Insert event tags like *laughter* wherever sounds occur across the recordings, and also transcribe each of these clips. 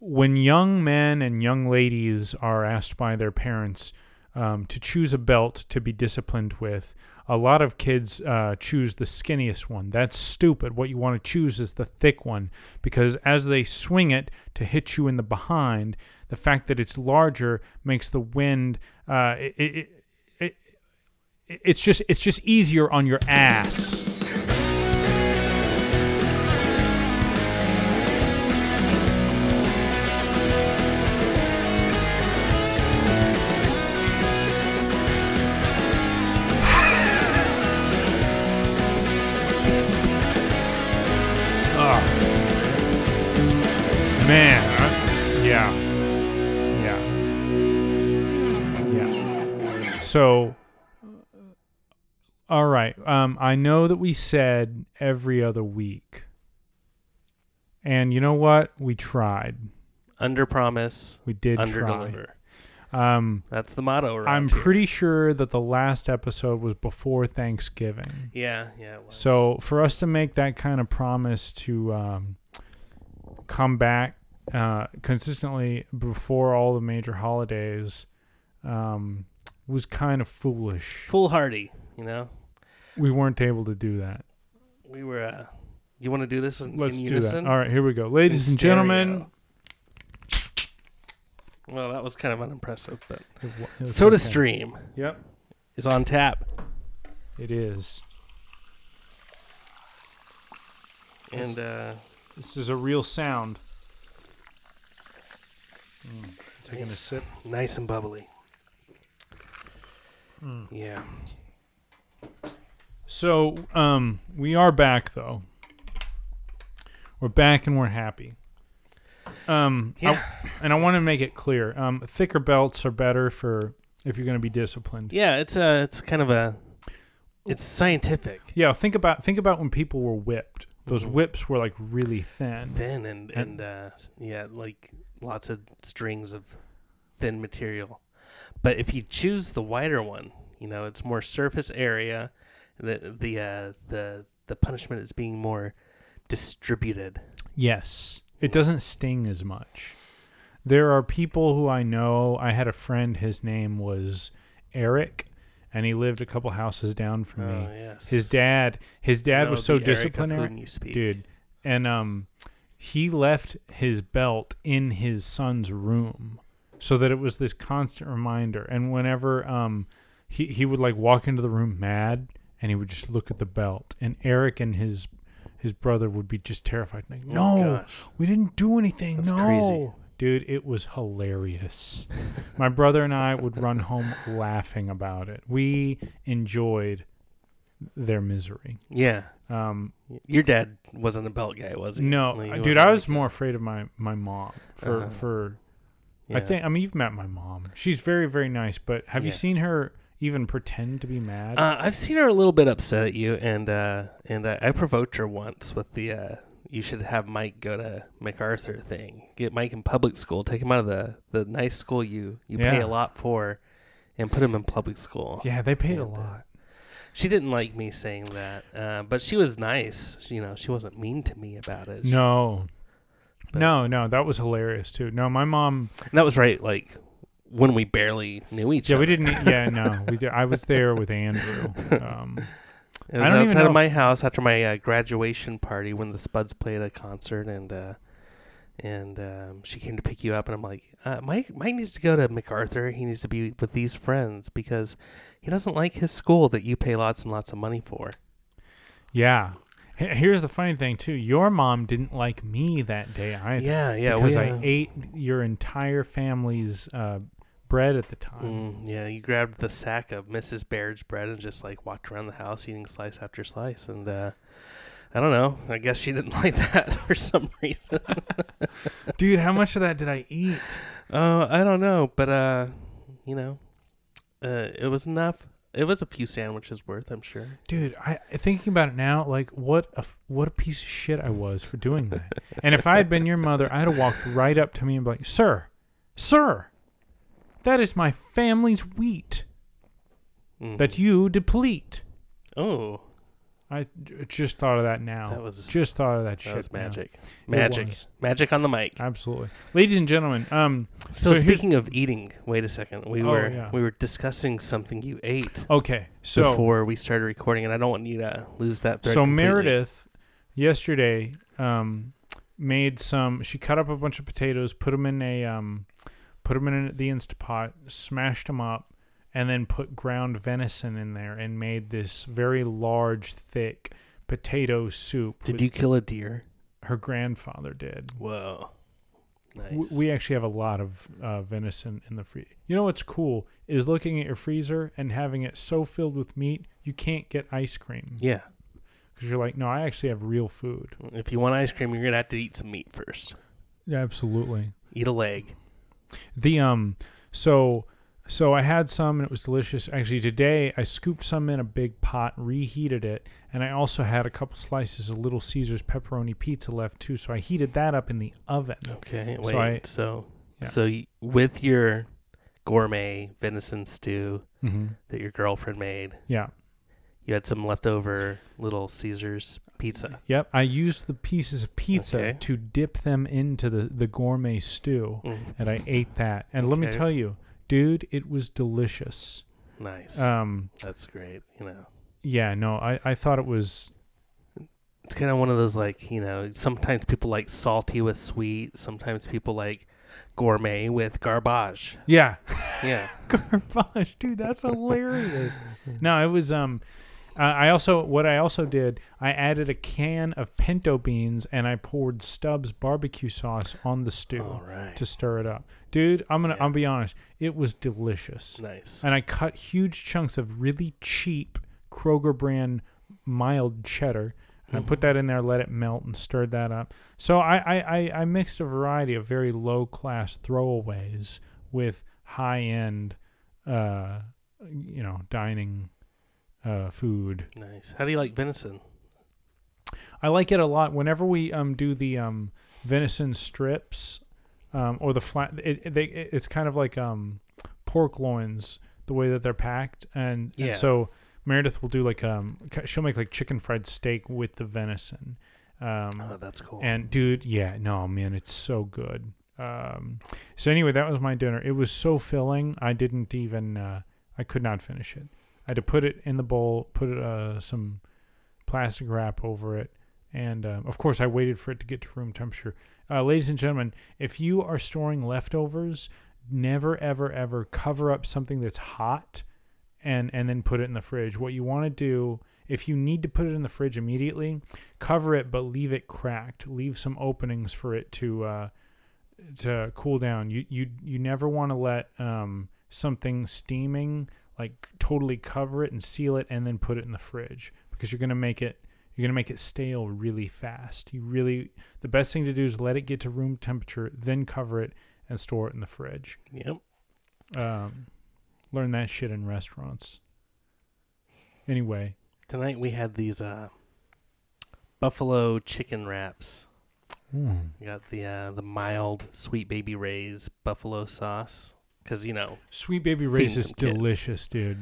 when young men and young ladies are asked by their parents um, to choose a belt to be disciplined with, a lot of kids uh, choose the skinniest one. That's stupid. What you want to choose is the thick one because as they swing it to hit you in the behind, the fact that it's larger makes the wind. Uh, it, it, it, it, it's just it's just easier on your ass. So, all right. Um, I know that we said every other week, and you know what? We tried. Under promise, We did under try. deliver. Um, That's the motto. I'm here. pretty sure that the last episode was before Thanksgiving. Yeah, yeah. It was. So for us to make that kind of promise to um, come back uh, consistently before all the major holidays um, was kind of foolish. foolhardy, you know. We weren't able to do that. We were. Uh, you want to do this in, Let's in do unison? that. All right, here we go, ladies In and gentlemen. Well, that was kind of unimpressive, but It wa- it was Soda okay. Stream Yep, is on tap, it is. and uh, This is a real sound. Mm, taking a Nice. sip. nice and bubbly. Mm. Yeah. So, um, we are back though. We're back and we're happy. Um, I- Yeah. and I want to make it clear. Um, thicker belts are better for if you're going to be disciplined. Yeah, it's a it's kind of a it's scientific. Yeah, think about think about when people were whipped. Those Mhm. whips were like really thin. Thin and And- and uh, yeah, like lots of strings of thin material. But if you choose the wider one, you know, it's more surface area. The the uh, the the punishment is being more distributed. Yes, it doesn't sting as much. There are people who I know. I had a friend. His name was Eric, and he lived a couple houses down from me. Oh yes. His dad, his dad No, was so disciplinary, dude, and um, he left his belt in his son's room, so that it was this constant reminder. And whenever um, he he would like walk into the room mad, and he would just look at the belt, and Eric and his his brother would be just terrified, like, Oh, no, gosh. we didn't do anything. That's no. crazy. Dude, it was hilarious. *laughs* My brother and I would run home laughing about it. We enjoyed their misery. Yeah. Um, Your dad wasn't a belt guy, was he? no, Like, he uh, dude, I like was that. more afraid of my my mom for Uh-huh. for. I think I mean you've met my mom. She's very very nice, but have you seen her even pretend to be mad? Uh, I've seen her a little bit upset at you, and uh, and uh, I provoked her once with the uh, you should have Mike go to MacArthur thing. Get Mike in public school, take him out of the, the nice school you, you pay a lot for, and put him in public school. yeah, they paid a and, uh, lot. She didn't like me saying that, uh, but she was nice. She, you know, she wasn't mean to me about it. She- No, but- no, no, that was hilarious too. No, my mom. that was right. Like when we barely knew each Yeah, other. Yeah, we didn't. Yeah, no, we did. I was there with Andrew. *laughs* Um, It was I don't even outside of my house after my uh, graduation party when the Spuds played a concert, and uh, and um, she came to pick you up, and I'm like, uh, Mike, Mike needs to go to MacArthur. He needs to be with these friends because he doesn't like his school that you pay lots and lots of money for. Yeah. Here's the funny thing too. Your mom didn't like me that day either. Yeah, yeah, because we, I uh, ate your entire family's uh, bread at the time. Mm, yeah, you grabbed the sack of Mrs. Baird's bread and just like walked around the house eating slice after slice, and uh, I don't know. I guess she didn't *laughs* like that *laughs* for some reason. *laughs* Dude, how much of that did I eat? Uh, I don't know, but uh, you know, uh, it was enough. It was a few sandwiches worth, I'm sure. Dude, I thinking about it now, like what a what a piece of shit I was for doing that. and if I had been your mother, I'd have walked right up to me and be like, "Sir, sir, that is my family's wheat Mm. that you deplete." oh, I just thought of that now. That was just thought of that, that shit. was now. magic. Magic. Magic on the mic. Absolutely, ladies and gentlemen. Um, So, so speaking of eating, wait a second. We Oh, were yeah. we were discussing something you ate okay, so before we started recording, and I don't want you to lose that so completely. Meredith yesterday um made some. She cut up a bunch of potatoes, put them in a um, put them in the Instapot, smashed them up, and then put ground venison in there and made this very large, thick potato soup. Did you kill a deer? Her grandfather did. Whoa. Nice. We actually have a lot of uh, venison in the free. You know what's cool is looking at your freezer and having it so filled with meat you can't get ice cream yeah. because you're like, no, I actually have real food. If you want ice cream, you're gonna have to eat some meat first. Yeah, absolutely. Eat a leg. The um, so so I had some and it was delicious. Actually, today I scooped some in a big pot, reheated it, and I also had a couple slices of Little Caesars pepperoni pizza left too. So I heated that up in the oven. Okay. Wait. So I- so Yeah. so with your gourmet venison stew Mm-hmm. that your girlfriend made, Yeah. you had some leftover Little Caesars pizza. Yep, I used the pieces of pizza Okay. to dip them into the, the gourmet stew, Mm, and I ate that. And let me tell you, dude, it was delicious. nice. Um, That's great. You know, yeah, no, I, I thought it was. it's kind of one of those like you know. Sometimes people like salty with sweet. Sometimes people like gourmet with garbage. Yeah, Yeah. *laughs* garbage, dude, that's hilarious. *laughs* no, it was. Um, uh, I also what I also did, I added a can of pinto beans and I poured Stubb's barbecue sauce on the stew right. to stir it up, dude. I'm gonna. Yeah. I'll be honest, it was delicious. nice. and I cut huge chunks of really cheap Kroger brand mild cheddar. And I put Mhm. that in there, let it melt, and stirred that up. So I, I, I, I mixed a variety of very low class throwaways with high end, uh, you know, dining uh, food. Nice. How do you like venison? I like it a lot. Whenever we um do the um venison strips, um or the flat, it, it, they, it's kind of like um pork loins the way that they're packed, and, and so Meredith will do like um she'll make like chicken fried steak with the venison, um Oh, that's cool. and dude, yeah, no man, it's so good. Um, so anyway, that was my dinner. It was so filling. I didn't even. Uh, I could not finish it. I had to put it in the bowl, put uh, some plastic wrap over it, and um, of course, I waited for it to get to room temperature. Uh, ladies and gentlemen, if you are storing leftovers, never, ever, ever cover up something that's hot and and then put it in the fridge. What you want to do if you need to put it in the fridge immediately, cover it but leave it cracked. Leave some openings for it to uh, to cool down. You you you never want to let um, something steaming like totally cover it and seal it and then put it in the fridge because you're gonna make it you're gonna make it stale really fast. You really the best thing to do is let it get to room temperature, then cover it and store it in the fridge. yep. Um, learn that shit in restaurants. Anyway, Tonight we had these uh, buffalo chicken wraps. We got the uh, the mild sweet baby Ray's buffalo sauce because you know, Sweet Baby Ray's is kids. delicious, dude.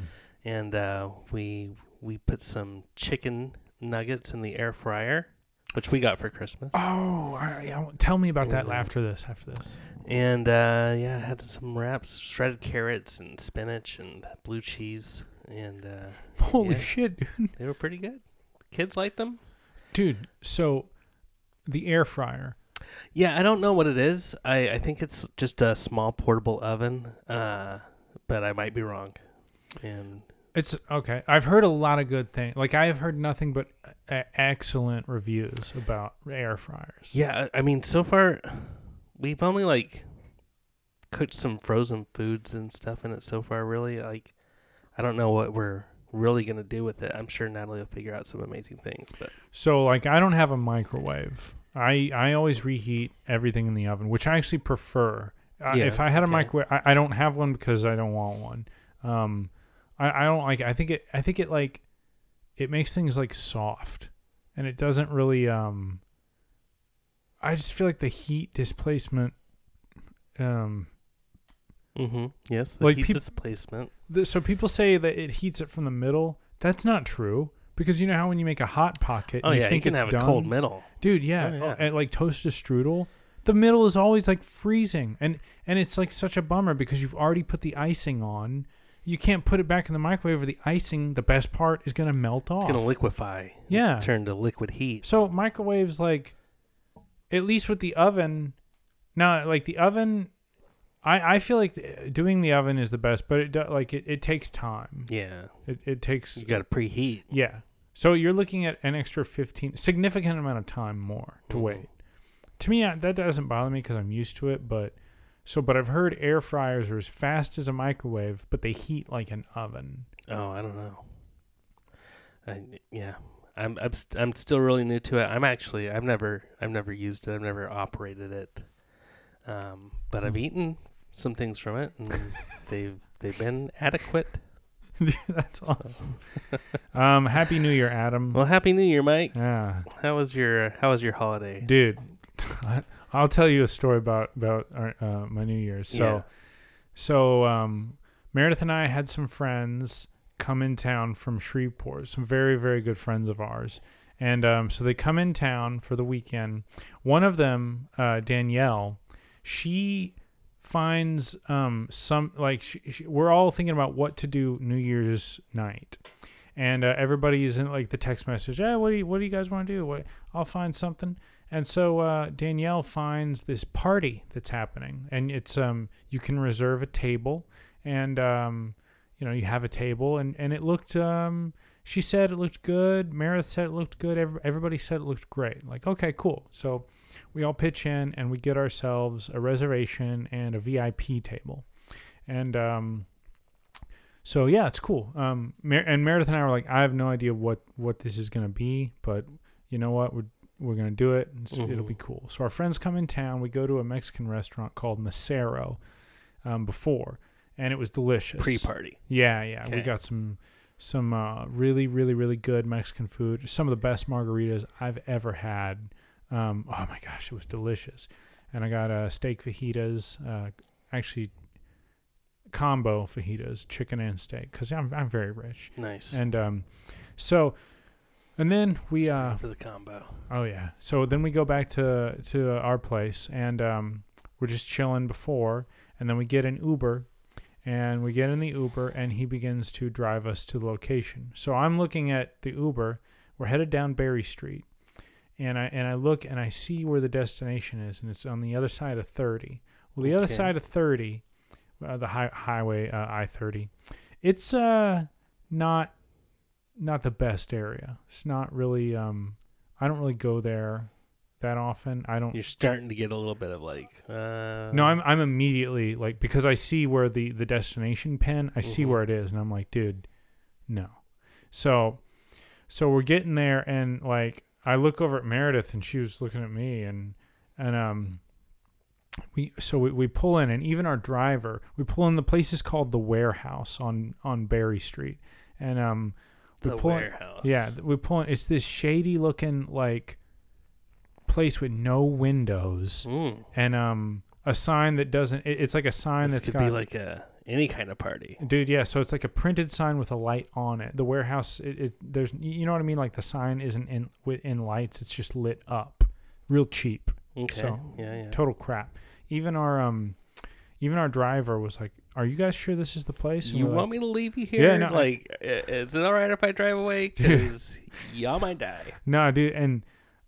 and uh, we we put some chicken nuggets in the air fryer, which we got for Christmas. Oh, I, I, tell me about that after this. After this. And uh, yeah, I had some wraps, shredded carrots and spinach and blue cheese, and uh, Holy Yeah. shit, dude. they were pretty good. Kids liked them. dude. So, the air fryer. Yeah, I don't know what it is. I, I think it's just a small portable oven, uh, but I might be wrong. And It's okay. I've heard a lot of good things. Like I have heard nothing but uh, excellent reviews about air fryers. yeah, I I mean, so far we've only like cooked some frozen foods and stuff in it so far. Really, like I don't know what we're really gonna do with it. I'm sure Natalie will figure out some amazing things. But So like I don't have a microwave. I I always reheat everything in the oven, which I actually prefer. Uh, Yeah, if I had a okay. microwave, I, I don't have one because I don't want one. Um, I, I don't like. I think it. I think it like it makes things like soft, and it doesn't really. Um, I just feel like the heat displacement. Um, mm-hmm. yes, the Like heat peop- displacement. the, so people say that it heats it from the middle. That's not true because you know how when you make a hot pocket, Oh you yeah, think you can it's have done, a cold middle. dude. Yeah, Oh, yeah. oh, and like toasted strudel, the middle is always like freezing, and and it's like such a bummer because you've already put the icing on. You can't put it back in the microwave, or the icing, the best part, is gonna melt off. It's gonna liquefy. Yeah. Turn to liquid heat. So microwaves, like, at least with the oven, now like the oven, I I feel like uh, doing the oven is the best, but it do, like it, it takes time. Yeah. It it takes You got to preheat. yeah. So you're looking at an extra fifteen, significant amount of time more to Mhm. wait. To me, I- that doesn't bother me because I'm used to it. But so, but I've heard air fryers are as fast as a microwave, but they heat like an oven. Oh, I don't know. I, yeah, I'm I'm st- I'm still really new to it. I'm actually I've never I've never used it. I've never operated it. Um, but I've Hmm. eaten some things from it, and *laughs* they've they've been adequate. *laughs* That's awesome. um, Happy New Year, Adam. Well, happy New Year, Mike. yeah, How was your How was your holiday? dude. *laughs* I'll tell you a story about about our, uh, my New Year's. So, Yeah. so um, Meredith and I had some friends come in town from Shreveport. Some very very good friends of ours, and um, so they come in town for the weekend. One of them, uh, Danielle, she finds um some like she, she, we're all thinking about what to do New Year's night. And uh, everybody's in like the text message. Yeah, what do you what do you guys want to do? What, I'll find something. And so uh, Danielle finds this party that's happening, and it's um you can reserve a table, and um you know you have a table, and and it looked um she said it looked good. Meredith said it looked good. Everybody said it looked great. Like okay, cool. So we all pitch in and we get ourselves a reservation and a VIP table, and um so yeah, it's cool. Um Mer- and Meredith and I were like, I have no idea what what this is gonna be, but you know what, we're we're gonna do it. It's, It'll be cool. So our friends come in town. We go to a Mexican restaurant called Macero um, before, and it was delicious. Pre-party. Yeah, yeah. We got some some uh, really, really, really good Mexican food. Some of the best margaritas I've ever had. Um, oh my gosh, it was delicious. And I got uh, steak fajitas, uh, actually combo fajitas, chicken and steak, because I'm I'm very rich. Nice. And um, so, and then we uh, for the combo. Oh yeah. So then we go back to to our place and um, we're just chilling before, and then we get an Uber, and we get in the Uber, and he begins to drive us to the location. So I'm looking at the Uber. We're headed down Berry Street, and I and I look and I see where the destination is, and it's on the other side of 30. Well, the other side of 30, uh, the high, highway uh, I-30, it's uh not not the best area. It's not really um I don't really go there that often. I don't You're starting to get a little bit of like. Uh, No, I'm I'm immediately like because I see where the the destination pin, I see Mhm. where it is and I'm like, dude, no. So so we're getting there and like I look over at Meredith and she was looking at me and and um we so we, we pull in and even our driver we pull in the place is called the warehouse on on Berry Street and um we the pull in- warehouse. yeah, we pull in, it's this shady looking like place with no windows Mm. and um a sign that doesn't it, it's like a sign This that's could got be like a any kind of party. dude yeah so it's like a printed sign with a light on it the warehouse it, it there's you know what i mean like the sign isn't in with in lights it's just lit up real cheap Okay. So, yeah, yeah. total crap even our um even our driver was like are you guys sure this is the place And You want like, me to leave you here? no, like, i- is it all right if I drive away? *laughs* Because y'all might die. no dude and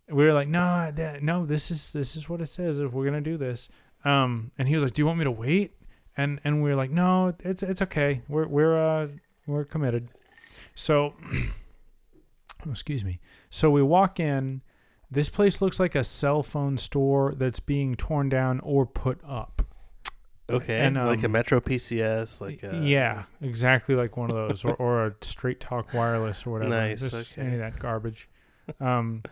we were like no that, no this is this is what it says if we're gonna do this um and he was like do you want me to wait and and we were like no it's it's okay. We're we're uh we're committed. So *clears throat* oh, excuse me. So we walk in. This place looks like a cell phone store that's being torn down or put up. Okay. And, like a um, Metro PCS. Like a, yeah exactly like one of those or, or a straight talk wireless or whatever. Nice, Just okay. any of that garbage. Um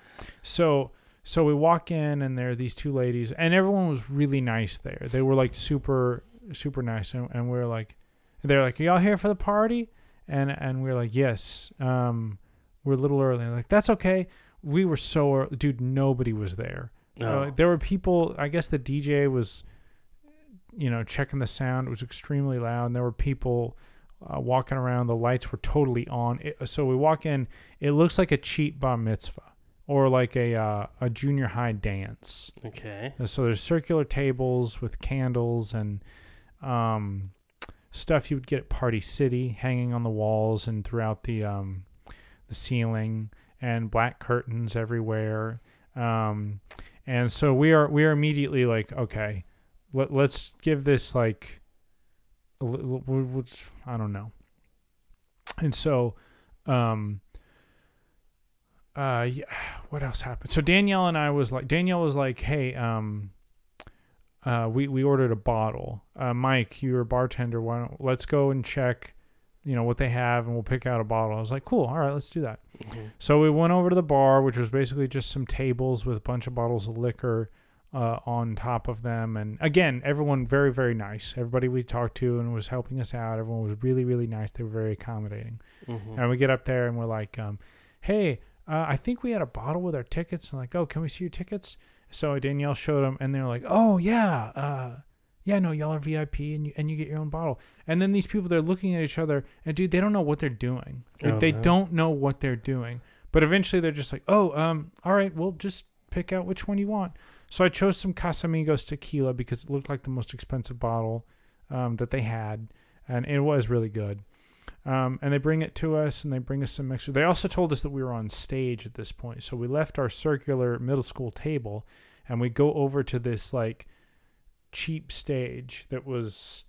so so we walk in and there are these two ladies and everyone was really nice there. They were like super super nice and, and we are like they're like are y'all here for the party and and we are like yes um we're a little early They're like that's okay we were so early. dude nobody was there Oh. uh, there were people. I guess the DJ was, you know, checking the sound. It was extremely loud, and there were people uh, walking around. The lights were totally on. It, so we walk in. It looks like a cheap bar mitzvah or like a uh, a junior high dance. Okay. So there's circular tables with candles and um, stuff you would get at Party City, hanging on the walls and throughout the um, the ceiling, and black curtains everywhere. Um, and so we are we are immediately like, okay, let, let's give this like, what's I don't know. And so, um, uh, yeah, *sighs* what else happened? So Danielle and I was like, Danielle was like, hey, um, uh, we we ordered a bottle. Uh, Mike, you're a bartender. Why don't let's go and check, you know, what they have, and we'll pick out a bottle. I was like, cool. All right, let's do that. Mhm. So we went over to the bar, which was basically just some tables with a bunch of bottles of liquor uh, on top of them. And again, everyone very, very nice. Everybody we talked to and was helping us out. Everyone was really, really nice. They were very accommodating. Mhm. And we get up there and we're like, um, hey, uh, I think we had a bottle with our tickets. And like, oh, can we see your tickets? So Danielle showed them and they're like, oh, yeah. Uh, yeah, no, y'all are VIP and you, and you get your own bottle. And then these people, they're looking at each other and dude, they don't know what they're doing. Like, Oh, they don't know what they're doing. But eventually they're just like, oh, um, all right, we'll just pick out which one you want. So I chose some Casamigos tequila because it looked like the most expensive bottle um, that they had, and it was really good. Um, and they bring it to us, and they bring us some extra. They also told us that we were on stage at this point, so we left our circular middle school table, and we go over to this like cheap stage that was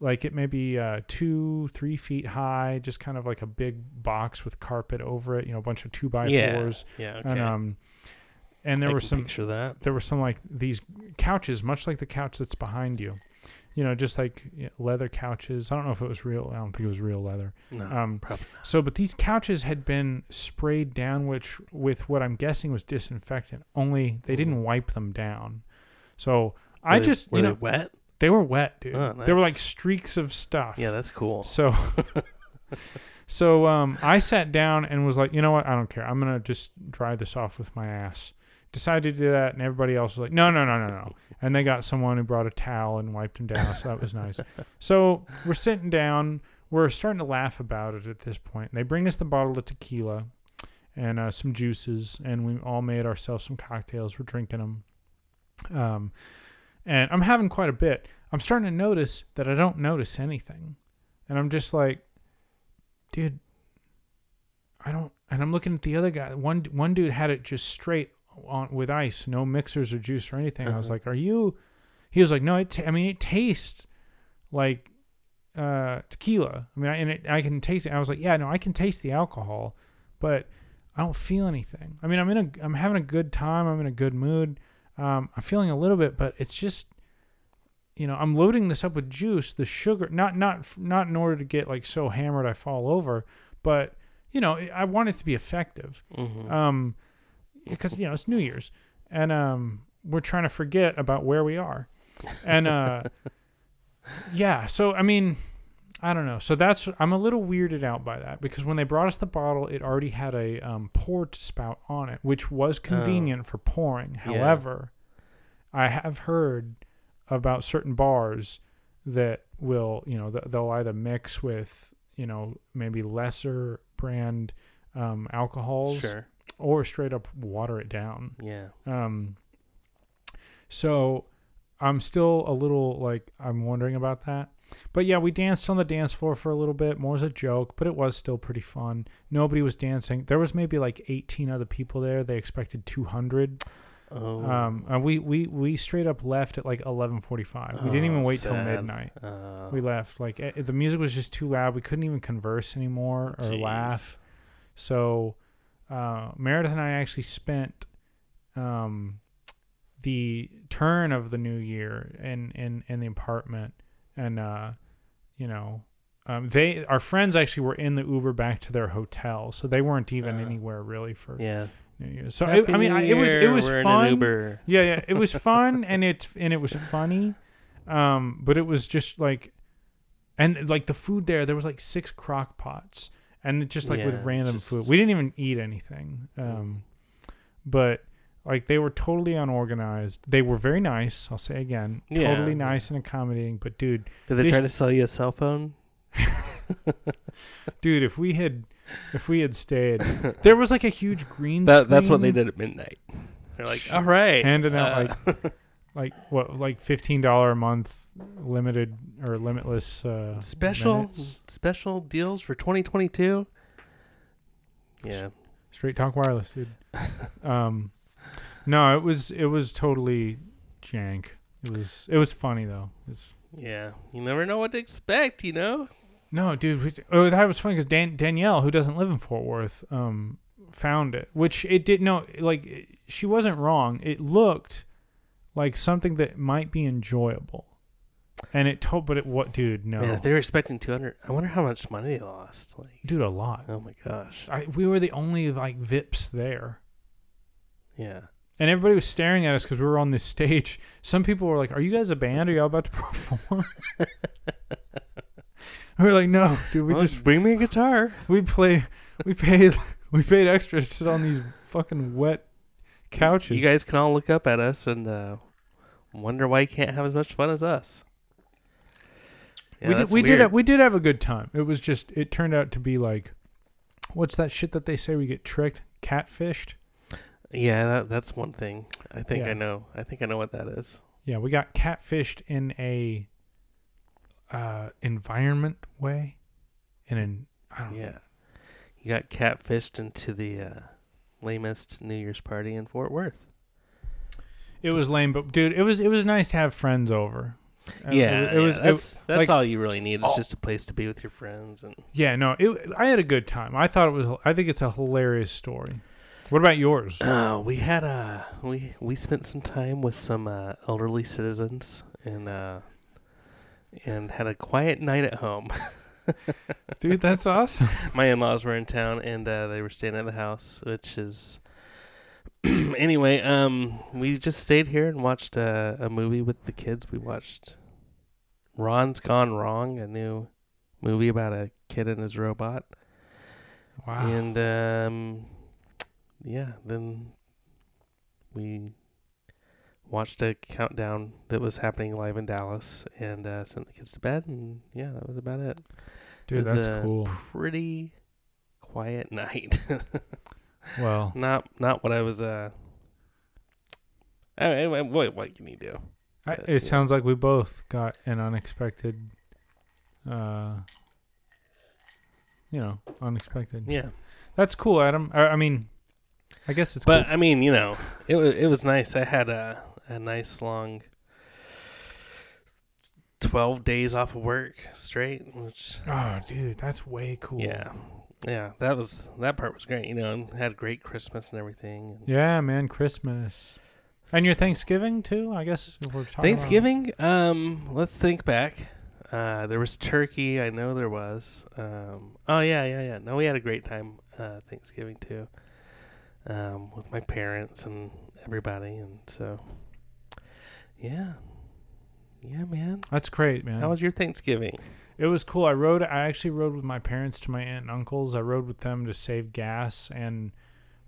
like it maybe uh, two, three feet high, just kind of like a big box with carpet over it. You know, a bunch of two by yeah. fours, Yeah. Okay. and um, and there I were some picture that. there were some like these couches, much like the couch that's behind you. You know, just like you know, leather couches. I don't know if it was real. I don't think it was real leather. No. Um, probably. so, but these couches had been sprayed down, which with what I'm guessing was disinfectant. Only they didn't wipe them down. So I they- just, were you they wet. they were wet, dude. Oh, They were like streaks of stuff. Yeah, that's cool. *laughs* So, so um, I sat down and was like, you know what? I don't care. I'm gonna just dry this off with my ass. Decided to do that, and everybody else was like, no, no, no, no, no. And they got someone who brought a towel and wiped him down, so that was nice. *laughs* So we're sitting down. We're starting to laugh about it at this point. They bring us the bottle of tequila and uh, some juices, and we all made ourselves some cocktails. We're drinking them. Um, and I'm having quite a bit. I'm starting to notice that I don't notice anything. And I'm just like, dude, I don't. And I'm looking at the other guy. One one dude had it just straight on with ice, no mixers or juice or anything. I was Uh-huh. like, are you? He was like, no. It. ta- I mean, it tastes like uh, tequila. I mean, I, and it, I can taste it. I was like, yeah, no, I can taste the alcohol, but I don't feel anything. I mean, I'm in a. I'm having a good time. I'm in a good mood. Um, I'm feeling a little bit, but it's just you know, I'm loading this up with juice, the sugar, not not not in order to get like so hammered I fall over, but you know, I want it to be effective. Mhm. Um, because you know it's New Year's, and um, we're trying to forget about where we are, and uh, *laughs* yeah. So I mean, I don't know. So that's I'm a little weirded out by that because when they brought us the bottle, it already had a um, pour spout on it, which was convenient for pouring. Yeah. However, I have heard about certain bars that will, you know, they'll either mix with, you know, maybe lesser brand um, alcohols Sure. Or straight up water it down. Yeah. Um, so I'm still a little like I'm wondering about that. But yeah, we danced on the dance floor for a little bit, more as a joke, but it was still pretty fun. Nobody was dancing. There was maybe like 18 other people there. They expected 200. Oh. Um, and we, we we straight up left at like 11:45. We didn't even Oh, wait till midnight. Uh, We left like eh, the music was just too loud. We couldn't even converse anymore or Jeez. laugh. So uh, Meredith and I actually spent um, the turn of the new year in in, in the apartment, and uh, you know. Um, they our friends actually were in the Uber back to their hotel, so they weren't even Uh, anywhere really for yeah. New Year's. So it, I mean, I, it was it was fun. Yeah, yeah, it was fun *laughs* and it's and it was funny, um, but it was just like, and like the food there, there was like six crock pots and just like Yeah, with random just- food. We didn't even eat anything, um, but like they were totally unorganized. They were very nice. I'll say again, Yeah. totally nice and accommodating. But dude, Did they They try sh- to sell you a cell phone? *laughs* Dude, if we had if we had stayed, *laughs* there was like a huge green That, that's what they did at midnight. They're like, all right, Handing out, uh, like *laughs* what like fifteen dollar a month limited or limitless uh, special minutes. special deals for 2022. Yeah, straight talk wireless, dude. *laughs* um, no, it was it was totally jank. It was it was funny though. It's, yeah. You never know what to expect, you know. No, dude. Oh, that was funny because Dan- Danielle, who doesn't live in Fort Worth, um, found it, which it didn't. no like she wasn't wrong. It looked like something that might be enjoyable, and it told, but it what, dude? No, Man, if they were expecting 200, I wonder how much money they lost. Like, dude, a lot. oh my gosh. I, we were the only like Vips there, Yeah. and everybody was staring at us because we were on this stage. Some people were like, "Are you guys a band? Are y'all about to *laughs* perform?" *laughs* we were like, "No, dude. We Well, just bring me a guitar. *laughs* we play we paid we paid extra to sit on these fucking wet couches. You guys can all look up at us and uh, wonder why you can't have as much fun as us. Yeah, we did we did have, we did have a good time. It was just it turned out to be like what's that shit that they say we get tricked, catfished? Yeah, that, that's one thing. I think Yeah. I know. I think I know what that is. Yeah, we got catfished in a uh environment way. In an I don't know. Yeah. You got catfished into the uh, lamest New Year's party in Fort Worth. It was lame, but dude, it was it was nice to have friends over. Uh, yeah, it, it was yeah, it- that's, that's like- all you really need. It's Oh. just a place to be with your friends and yeah, no, it, I had a good time. I thought it was I think it's a hilarious story. What about yours? Uh, we had uh we we spent some time with some uh, elderly citizens and uh and had a quiet night at home. *laughs* *laughs* Dude, that's awesome. *laughs* My in-laws were in town and uh, they were staying at the house, which is *clears throat* anyway. Um, we just stayed here and watched uh, a movie with the kids. We watched Ron's Gone Wrong, a new movie about a kid and his robot. Wow. And um, yeah, then we watched a countdown that was happening live in Dallas and uh, sent the kids to bed. And yeah, that was about it. Dude, It's, that's uh, cool. Pretty quiet *laughs* night. Well, not not what I was. Uh, anyway, what what can you do? I, uh, yeah. it sounds like we both got an unexpected, uh, you know, unexpected. Yeah, That's cool, Adam. I, I mean, I guess it's but cool. I mean, you know, it was it was nice. I had a a nice long. 12 days off of work straight which Oh, dude, that's way cool. Yeah, yeah, that was that part was great. You know, and had a great Christmas and everything. Yeah, man, Christmas. And your Thanksgiving too, I guess. If we're talking about- Thanksgiving. Um, let's think back. Uh, there was turkey. I know there was. Um, oh yeah, yeah, yeah. No, we had a great time uh, Thanksgiving too, um, with my parents and everybody, and so yeah, yeah, man. That's great, man. How was your Thanksgiving? It was cool. I rode. I actually rode with my parents to my aunt and uncle's. I rode with them to save gas, and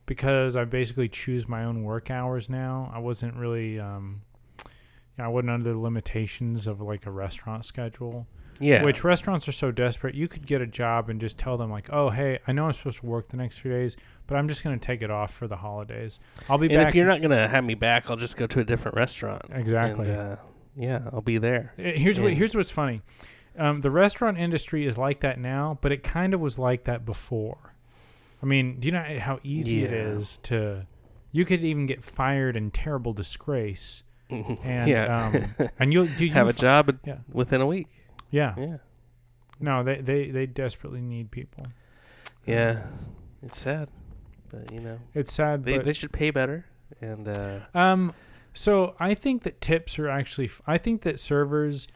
because I basically choose my own work hours now, I wasn't really. Um, you know, I wasn't under the limitations of like a restaurant schedule. Yeah, Which restaurants are so desperate, you could get a job and just tell them like, "Oh, hey, I know I'm supposed to work the next few days, but I'm just going to take it off for the holidays. I'll be and back." if you're not gonna have me back, I'll just go to a different restaurant. exactly. And, uh, yeah, I'll be there. Uh, Here's what here's what's funny. Um, the restaurant industry is like that now, but it kind of was like that before. I mean, do you know how easy it Yeah. is to? You could even get fired in terrible disgrace, *laughs* and yeah, um, and you'll do *laughs* you have a f- job Yeah, within a week. Yeah. Yeah, No, they they they desperately need people. yeah, it's sad, but you know It's sad, they but they should pay better. And uh, um, so I think that tips are actually. f- I think that servers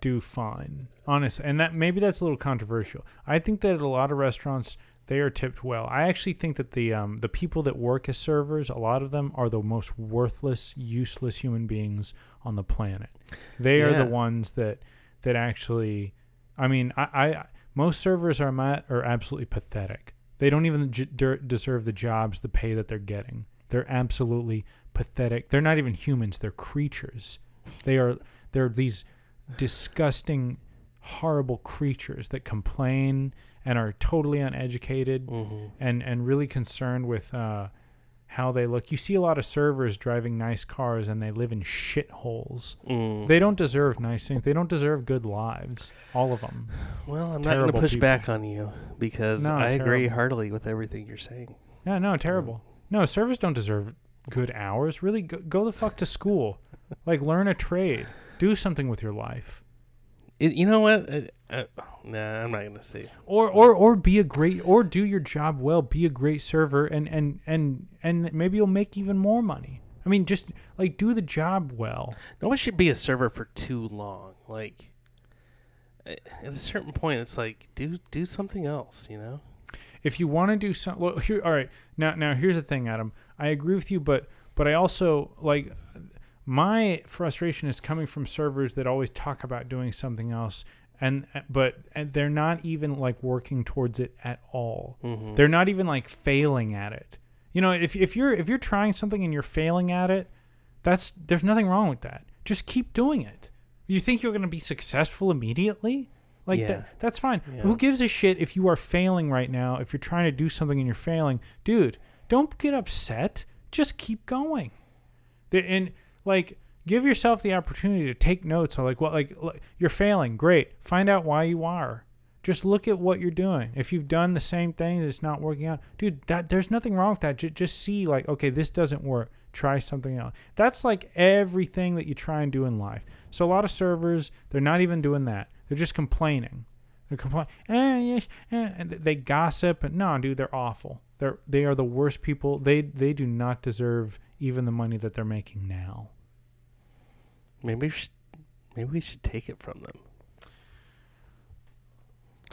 do fine, honest, and that maybe that's a little controversial. I think that at a lot of restaurants they are tipped well. I actually think that the um the people that work as servers, a lot of them are the most worthless, useless human beings on the planet. They are the ones that that actually. I mean, I, I most servers are met are absolutely pathetic. They don't even j- deserve the jobs, the pay that they're getting. They're absolutely pathetic. They're not even humans. They're creatures. They are. They're these disgusting, horrible creatures that complain and are totally uneducated Mm-hmm. and and really concerned with uh, how they look. You see a lot of servers driving nice cars and they live in shitholes. Mm. They don't deserve nice things. They don't deserve good lives. All of them. well, I'm not going to push people. back on you because No, I agree heartily with everything you're saying. Yeah, no, terrible. No, servers don't deserve good hours. Really, go, go the fuck to school. like, learn a trade. Do something with your life. It, you know what? Uh, nah, I'm not going to say. Or, or, or be a great, or do your job well. Be a great server, and and and and maybe you'll make even more money. I mean, just like do the job well. No one should be a server for too long. Like, at a certain point, it's like do do something else. You know? if you want to do something well here all right now now here's the thing adam i agree with you but but i also like my frustration is coming from servers that always talk about doing something else and but and they're not even like working towards it at all. Mm-hmm. they're not even like failing at it. You know if, if you're if you're trying something and you're failing at it that's there's nothing wrong with that. Just keep doing it. You think you're going to be successful immediately? Like Yeah. that, that's fine. Yeah. who gives a shit if you are failing right now if you're trying to do something and you're failing? Dude don't get upset. Just keep going. And like give yourself the opportunity to take notes on like what like you're failing. Great. Find out why you are. Just look at what you're doing. If you've done the same thing that's not working out dude that there's nothing wrong with that. Ju- just see like okay this doesn't work. Try something else. That's like everything that you try and do in life. So a lot of servers they're not even doing that. They're just complaining. They're complaining eh, eh, and they gossip and no dude they're awful. They're they are the worst people. They they do not deserve even the money that they're making now Maybe we should, maybe we should take it from them.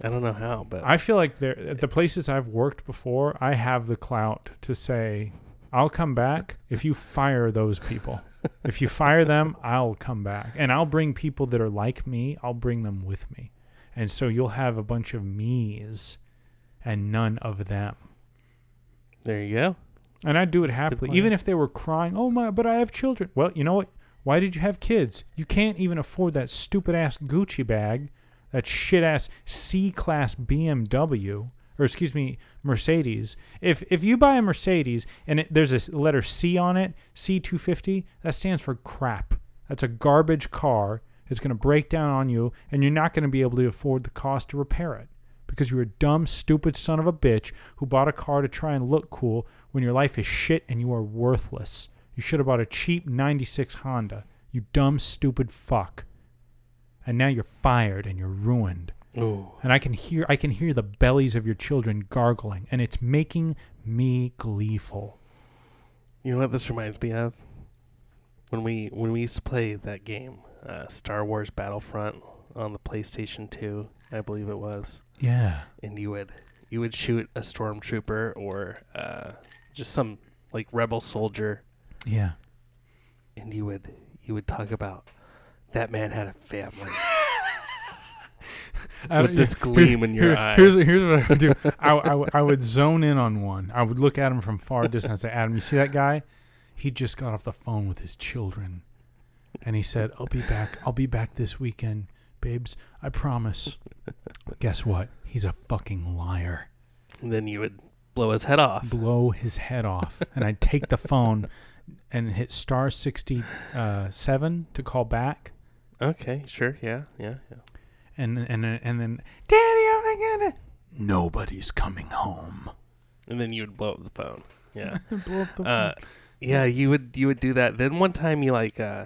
I don't know how, but I feel like there at the places I've worked before, I have the clout to say, I'll come back if you fire those people. if you fire them, *laughs* I'll come back. And I'll bring people that are like me, I'll bring them with me. And so you'll have a bunch of me's and none of them. there you go. And I'd do it That's happily, even if they were crying, oh my, but I have children. Well, you know what? Why did you have kids? You can't even afford that stupid ass Gucci bag, that shit ass C class BMW, or excuse me, Mercedes. If if you buy a Mercedes and it, there's a letter C on it, C250, that stands for crap. That's a garbage car. It's going to break down on you, and you're not going to be able to afford the cost to repair it because you're a dumb, stupid son of a bitch who bought a car to try and look cool when your life is shit and you are worthless. You should have bought a cheap 96 Honda. You dumb, stupid fuck. And now you're fired and you're ruined. Ooh. And I can hear I can hear the bellies of your children gargling and it's making me gleeful. You know what this reminds me of? When we when we used to play that game, uh, Star Wars Battlefront on the PlayStation 2, I believe it was, Yeah. and you would you would shoot a stormtrooper or uh, just some like rebel soldier, Yeah. and you would you would talk about that man had a family. *laughs* With this gleam in your eye. Here's here's what I would do. I I would zone in on one. I would look at him from far distance and say, "Adam, you see that guy? He just got off the phone with his children, and he said, "I'll be back. I'll be back this weekend, babes. I promise." Guess what? He's a fucking liar. and then you would blow his head off. Blow his head off, and I'd take the phone and hit star sixty uh, to call back. Okay, sure, yeah, yeah, yeah. And and then- and then, Daddy, oh my god, nobody's coming home. And then you would blow up the phone. Yeah. *laughs* Blow up the phone. uh, yeah, you would you would do that. Then one time you like uh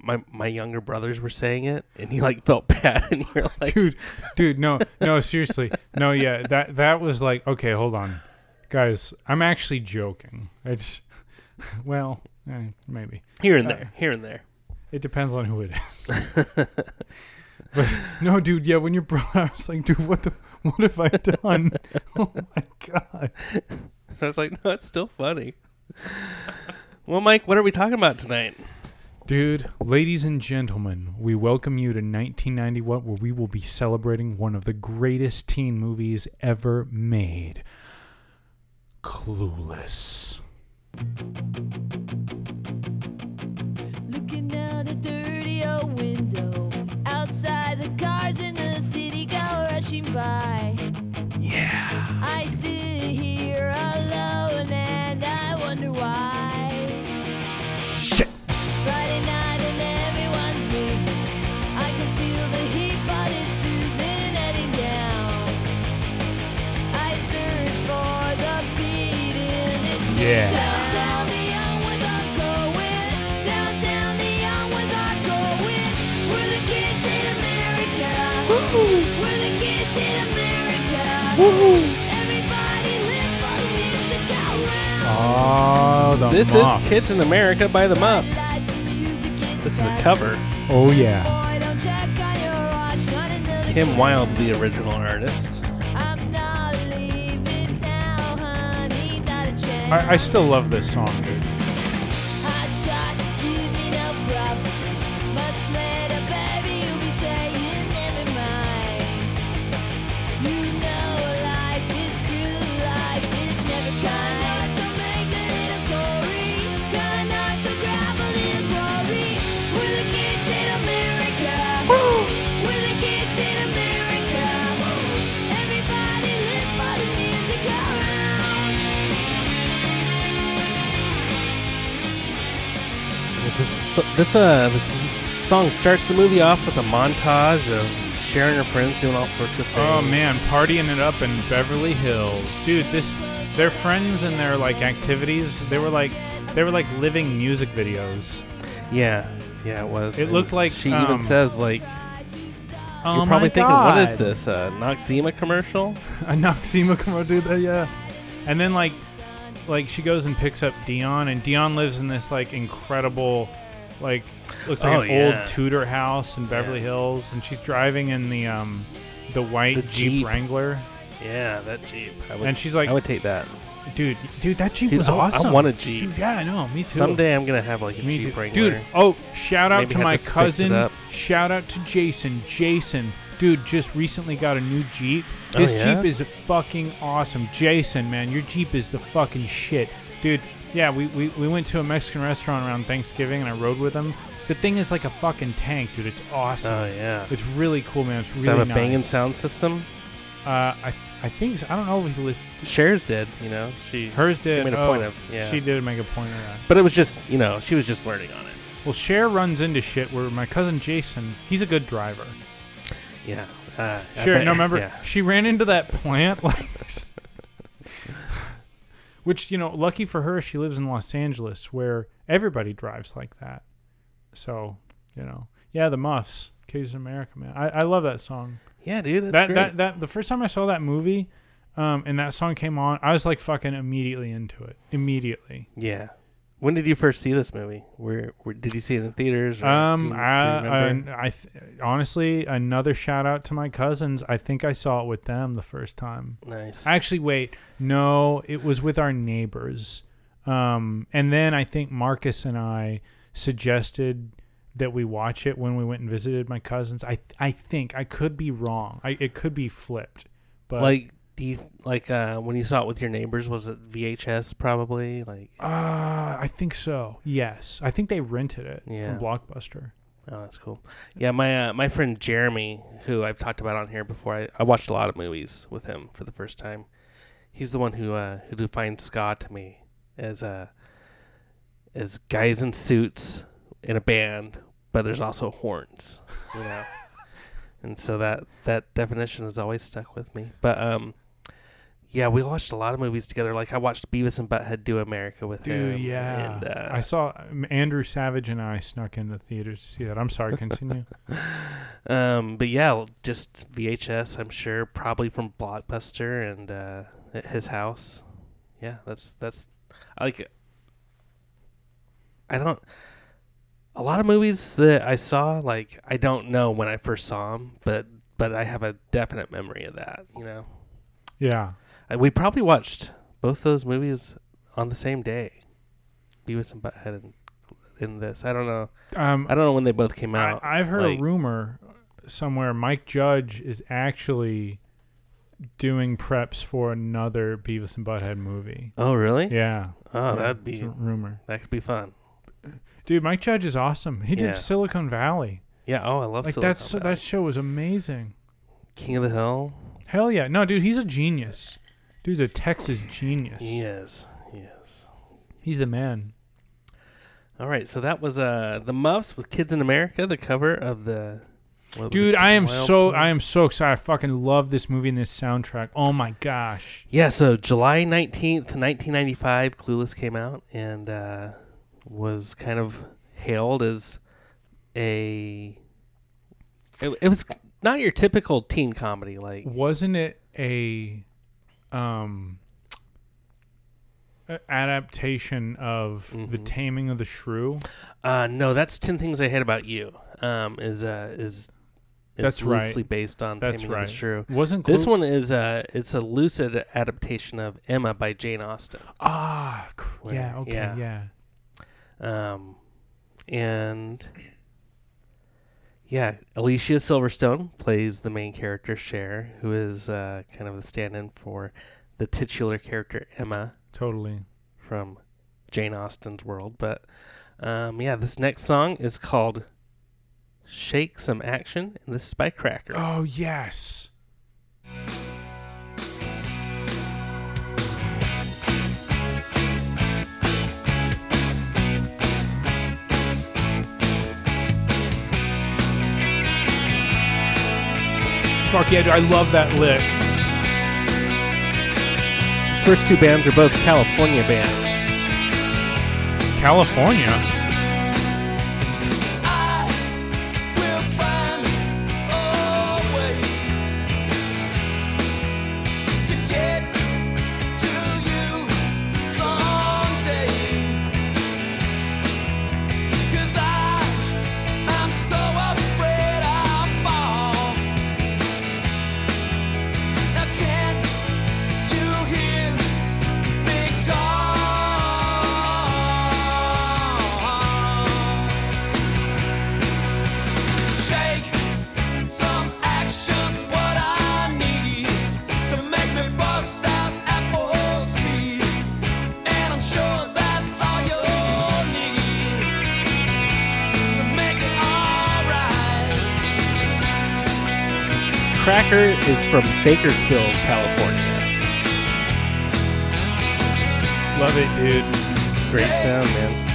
my my younger brothers were saying it and you like felt *laughs* bad and you're like dude, dude, no, no, seriously, no, yeah, that that was like, okay, hold on, guys, I'm actually joking. It's, *laughs* well, eh, maybe here and uh, there, here and there. it depends on who it is. *laughs* but no, dude, yeah, when your brother, *laughs* I was like, dude, what the, what have I done? oh my god, I was like, no, it's still funny. well, Mike, what are we talking about tonight? dude, ladies and gentlemen, we welcome you to 1991, where we will be celebrating one of the greatest teen movies ever made, Clueless. Looking out a dirty old window. Outside, the cars in the city go rushing by. Yeah. I sit here alone and I wonder why. Around. Oh, the This Muffs. is Kids in America by the Muffs. Lights, music, it's This is a cover. Oh yeah. Boy, don't check on your watch. Got another Kim. Wilde, the original artist. I, I still love this song, dude. This uh this song starts the movie off with a montage of sharing her friends doing all sorts of things. Oh man, partying it up in Beverly Hills, dude. This, their friends and their like activities. They were like, they were like living music videos. Yeah, yeah, it was. It And looked like, she um, even says like Oh you're probably thinking, what is this? A Noxzema commercial? *laughs* a Noxzema do that, yeah. And then like, like she goes and picks up Dionne, and Dionne lives in this like incredible, like looks like Oh, an yeah. old Tudor house in Beverly Yeah. Hills, and she's driving in the um, the white The Jeep, Jeep. Wrangler, Yeah, that Jeep. I would, and she's like, I would take that. dude, dude, that Jeep Dude, was I, I want a Jeep. Dude, yeah, I know, me too. Someday I'm gonna have like a Me Jeep too. Wrangler. Dude, oh, shout out Maybe to my to cousin. Shout out to Jason. Jason, dude, just recently got a new Jeep. Oh, His yeah? Jeep is fucking awesome. Jason, man, your Jeep is the fucking shit. Dude, yeah, we, we, we went to a Mexican restaurant around Thanksgiving and I rode with him. The thing is like a fucking tank, dude. It's awesome. Oh yeah. it's really cool, man. It's Does really it have a nice. banging sound system? Uh, I, I think so. I don't know if he list Cher's did, you know. She hers did. made a oh, point of- yeah. She did make a point of that. But it was just, you know, she was just learning on it. Well, Cher runs into shit where my cousin Jason, he's a good driver. Yeah. Uh, I Sure. bet- No, remember *laughs* Yeah. she ran into that plant, *laughs* like, which you know, lucky for her, she lives in Los Angeles, where everybody drives like that. So, you know, yeah, the Muffs, Kids in America, man. I, I love that song. Yeah, dude. That's that great. that that the first time I saw that movie, um, and that song came on, I was like fucking immediately into it. Immediately. Yeah. When did you first see this movie? Where, where did you see it in theaters? Or Um, do you, do I. I, I th- honestly, another shout out to my cousins. I think I saw it with them the first time. nice. Actually, wait, no, it was with our neighbors. Um, and then I think Marcus and I suggested that we watch it when we went and visited my cousins. I I think I could be wrong. I it could be flipped, but like, do you like uh, when you saw it with your neighbors? Was it VHS? Probably. Like, uh, I think so. Yes, I think they rented it Yeah. from Blockbuster. oh, that's cool. Yeah, my uh, my friend Jeremy, who I've talked about on here before, I, I watched a lot of movies with him for the first time. He's the one who uh, who defined ska to me as uh, as guys in suits in a band, but there's also horns, you know. *laughs* and so that that definition has always stuck with me. But um, yeah, we watched a lot of movies together. Like I watched Beavis and Butthead Do America with him. Dude, yeah. And, uh, I saw um, Andrew Savage and I snuck into theaters to see that. I'm sorry, continue. *laughs* Um, but yeah, just VHS. I'm sure probably from Blockbuster and uh, at his house. Yeah, that's that's I like. I don't. A lot of movies that I saw, like I don't know when I first saw them, but but I have a definite memory of that. You know, yeah. We probably watched both those movies on the same day. Beavis and Butthead and in this. I don't know. Um, I don't know when they both came out. I, I've heard like- a rumor somewhere Mike Judge is actually doing preps for another Beavis and Butthead movie. oh, really? Yeah. Oh, yeah, that'd be a rumor. that could be fun. Dude, Mike Judge is awesome. He Yeah. did Silicon Valley. Yeah. Oh, I love Like Silicon that's Valley. that show was amazing. King of the Hill. Hell yeah. No, dude, he's a genius. Dude's a Texas genius. He is. He is. He's the man. All right. So that was uh the Muffs with Kids in America, the cover of the what Dude, it, I am so Song? I am so excited. I fucking love this movie and this soundtrack. Oh my gosh. Yeah, so July 19th, 1995, Clueless came out and uh, was kind of hailed as a. It, it was not your typical teen comedy. Like, Wasn't it a um adaptation of The Mhm. Taming of the Shrew? uh, no, that's 10 Things I Hate About You. Um, is uh, is it's That's right. loosely based on That's Taming of right. the Shrew. Wasn't This one is uh, it's a lucid adaptation of Emma by Jane Austen. Ah, Where- yeah, okay, yeah. yeah. Um, and yeah, Alicia Silverstone plays the main character Cher, who is uh, kind of the stand-in for the titular character Emma Totally. from Jane Austen's world. But um, yeah, this next song is called "Shake Some Action," and this is by Cracker. Oh yes. Fuck yeah, dude, I love that lick. These first two bands are both California bands. California. Is from Bakersfield, California. Love it, dude. Great sound, man.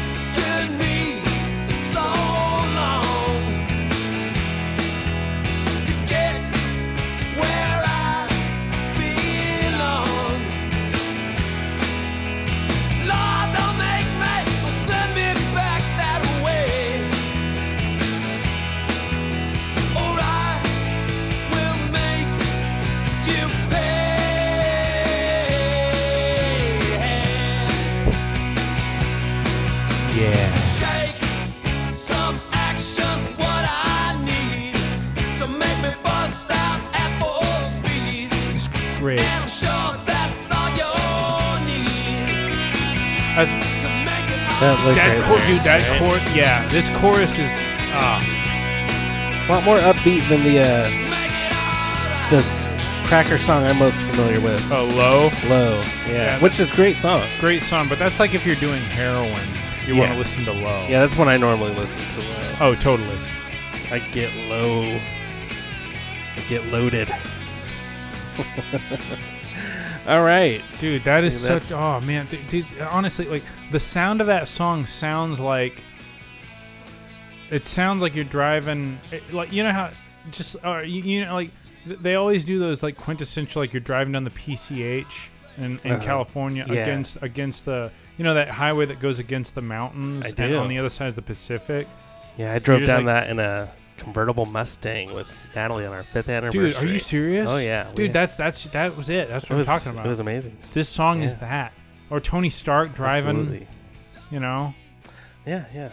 Chor- dude, that right? chord, yeah. This chorus is, ah, A lot more upbeat than the uh, make it alright. this Cracker song I'm most familiar with. uh, low. Low, yeah, Yeah, which is great song. Great song, but that's like if you're doing heroin, you want to listen to low. Yeah, that's when I normally listen to Low. Oh, totally. I get low. I get loaded. *laughs* All right. Dude, that is Dude, such. Oh man, dude, dude, honestly, like the sound of that song sounds like. It sounds like you're driving, like you know how, just uh, you, you know, like they always do those like quintessential, like you're driving down the PCH in, in Uh-huh. California Yeah. against against the you know that highway that goes against the mountains and on the other side is the Pacific. Yeah, I drove down like- that in a convertible Mustang with Natalie on our fifth anniversary. Dude, are you serious? Oh yeah, dude. That's that's that was it. That's what I'm talking about. It was amazing. this song is that, or Tony Stark driving. Absolutely. You know, Yeah, yeah.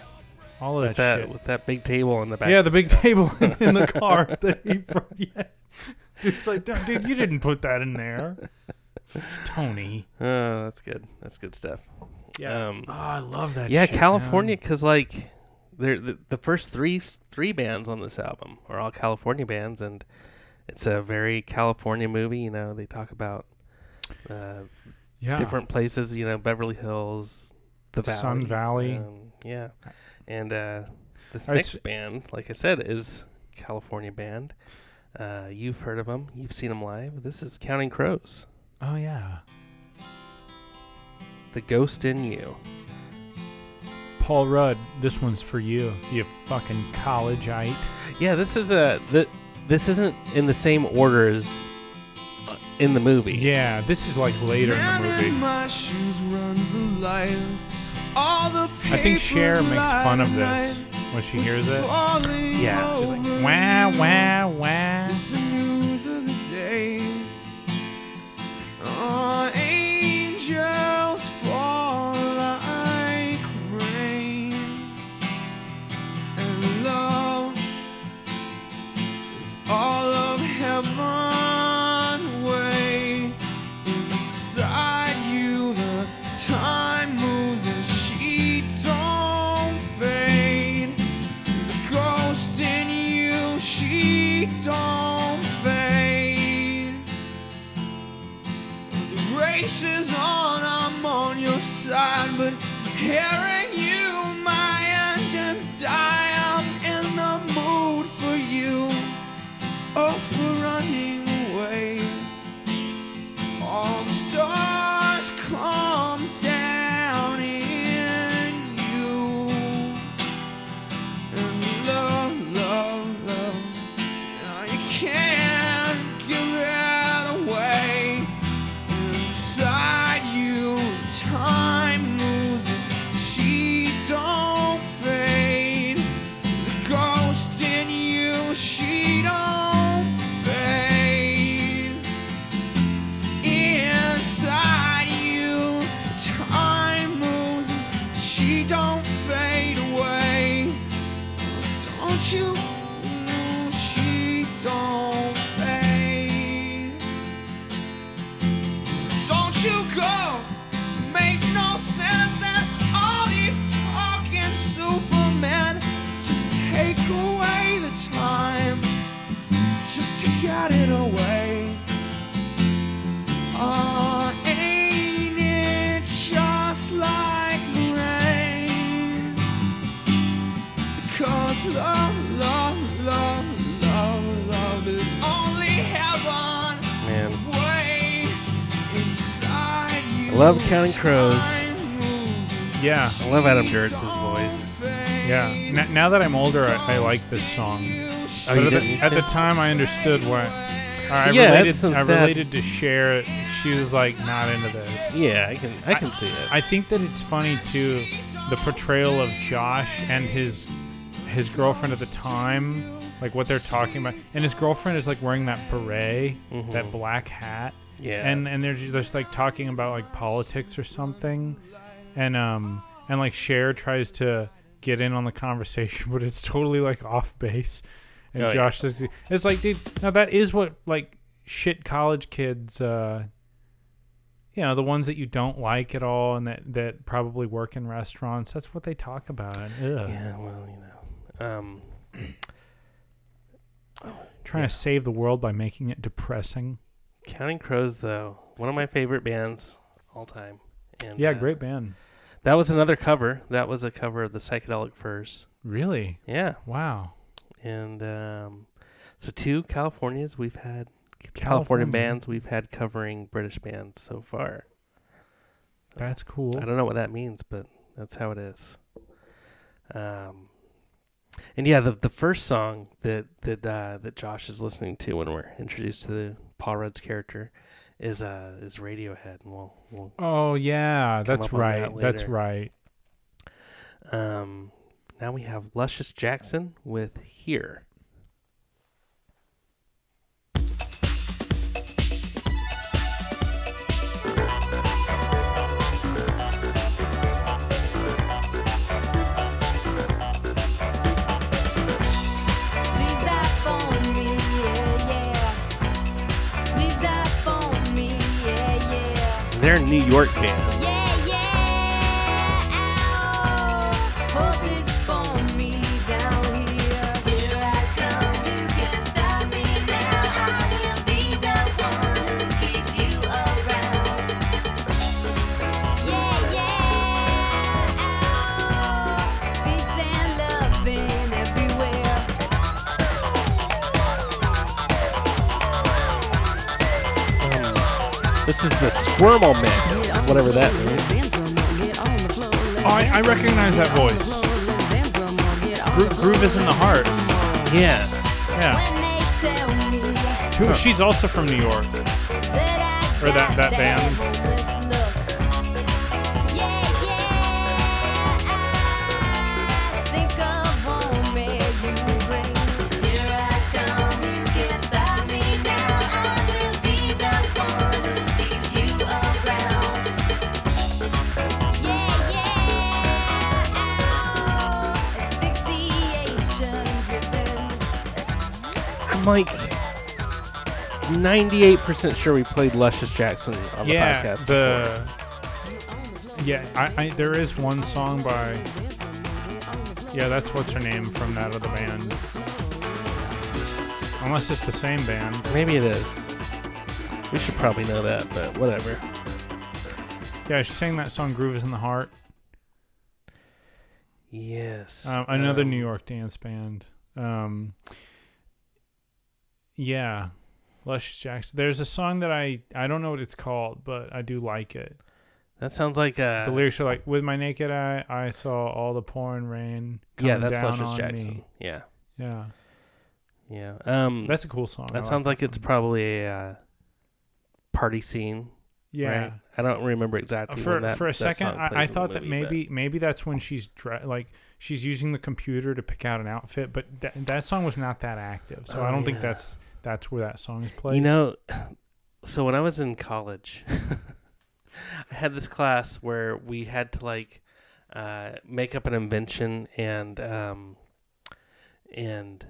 all of With that, that shit. with that big table in the back. Yeah, the big *laughs* table in, the car *laughs* that he brought. Yeah. It's like, "Dude, dude, you didn't put that in there, Tony. Oh, that's good. That's good stuff. Yeah. Um, oh, I love that. yeah, shit, California, because like, they're the, the first three three bands on this album are all California bands, and it's a very California movie. You know, they talk about uh, Yeah. different places. You know, Beverly Hills, the Valley, Sun Valley. um, yeah, and uh, this I next s- band, like I said, is California band. Uh, you've heard of them. You've seen them live. This is Counting Crows. Oh yeah. The Ghost in You. Paul Rudd, this one's for you, you fucking collegeite. Yeah, this is a th- this isn't in the same order as uh, in the movie. Yeah, this is like later in the Man movie. my shoes runs the light. All the I think Cher makes fun of this when she hears it. Yeah, She's like, over wah, you. wah, wah. It's the news of the day. Oh, angels hearing love Counting Crows. Yeah, I love Adam Duritz' voice. yeah. N- now that I'm older, I, I like this song. Oh, at, the, at the time, I understood what. I Yeah, related. that's I sad. related to Cher. She was like not into this. Yeah, I can I can see it. I think that it's funny too, the portrayal of Josh and his his girlfriend at the time, like what they're talking about, and his girlfriend is like wearing that beret, Mhm. that black hat, yeah, and and they're just like talking about like politics or something, and um and like Cher tries to get in on the conversation, *laughs* but it's totally like off base, and Oh, yeah. Josh is it's like dude, now that is what like shit college kids uh you know the ones that you don't like at all and that that probably work in restaurants that's what they talk about Ugh. yeah. Well, you know, um, *clears throat* trying Yeah. to save the world by making it depressing Counting Crows though, one of my favorite bands all time. And, yeah uh, great band That was another cover. That was a cover of the Psychedelic Furs. really Yeah, wow and um, so two Californias we've had California. California bands we've had covering British bands so far. that's cool I don't know what that means, but that's how it is. Um, and yeah, the the first song that that uh, that Josh is listening to when we're introduced to the Paul Rudd's character is uh is Radiohead, and we'll we'll oh yeah that's right that that's right um now we have Luscious Jackson with Here. They're New York band. The Squirmel Mix, whatever that means. Oh, I, I recognize that voice. Gro- groove is in the heart. Yeah. Yeah. Who- She's also from New York. Or that, that band. Like 98% sure we played Luscious Jackson on the yeah, podcast. the yeah, I, I there is one song by yeah, that's what's her name from that other band. Unless it's the same band. Maybe it is. We should probably know that, but whatever. Yeah, she sang that song "Groove Is in the Heart." Yes. Um, another Um, New York dance band. Um, yeah, Luscious Jackson. There's a song that I I don't know what it's called, but I do like it. That sounds like uh, the lyrics are like, "With my naked eye, I saw all the pouring rain yeah, that's down Luscious on Jackson. me." Yeah, Yeah, yeah. Um, that's a cool song. I that sounds like it's probably a uh, party scene. Yeah. right? I don't remember exactly. For that, for a second, I, I thought that movie, but- maybe maybe that's when she's dre- like she's using the computer to pick out an outfit, but that that song was not that active, so Oh, I don't think that's that's where that song is played. You know, *sighs* so when I was in college, *laughs* I had this class where we had to like uh, make up an invention and um, and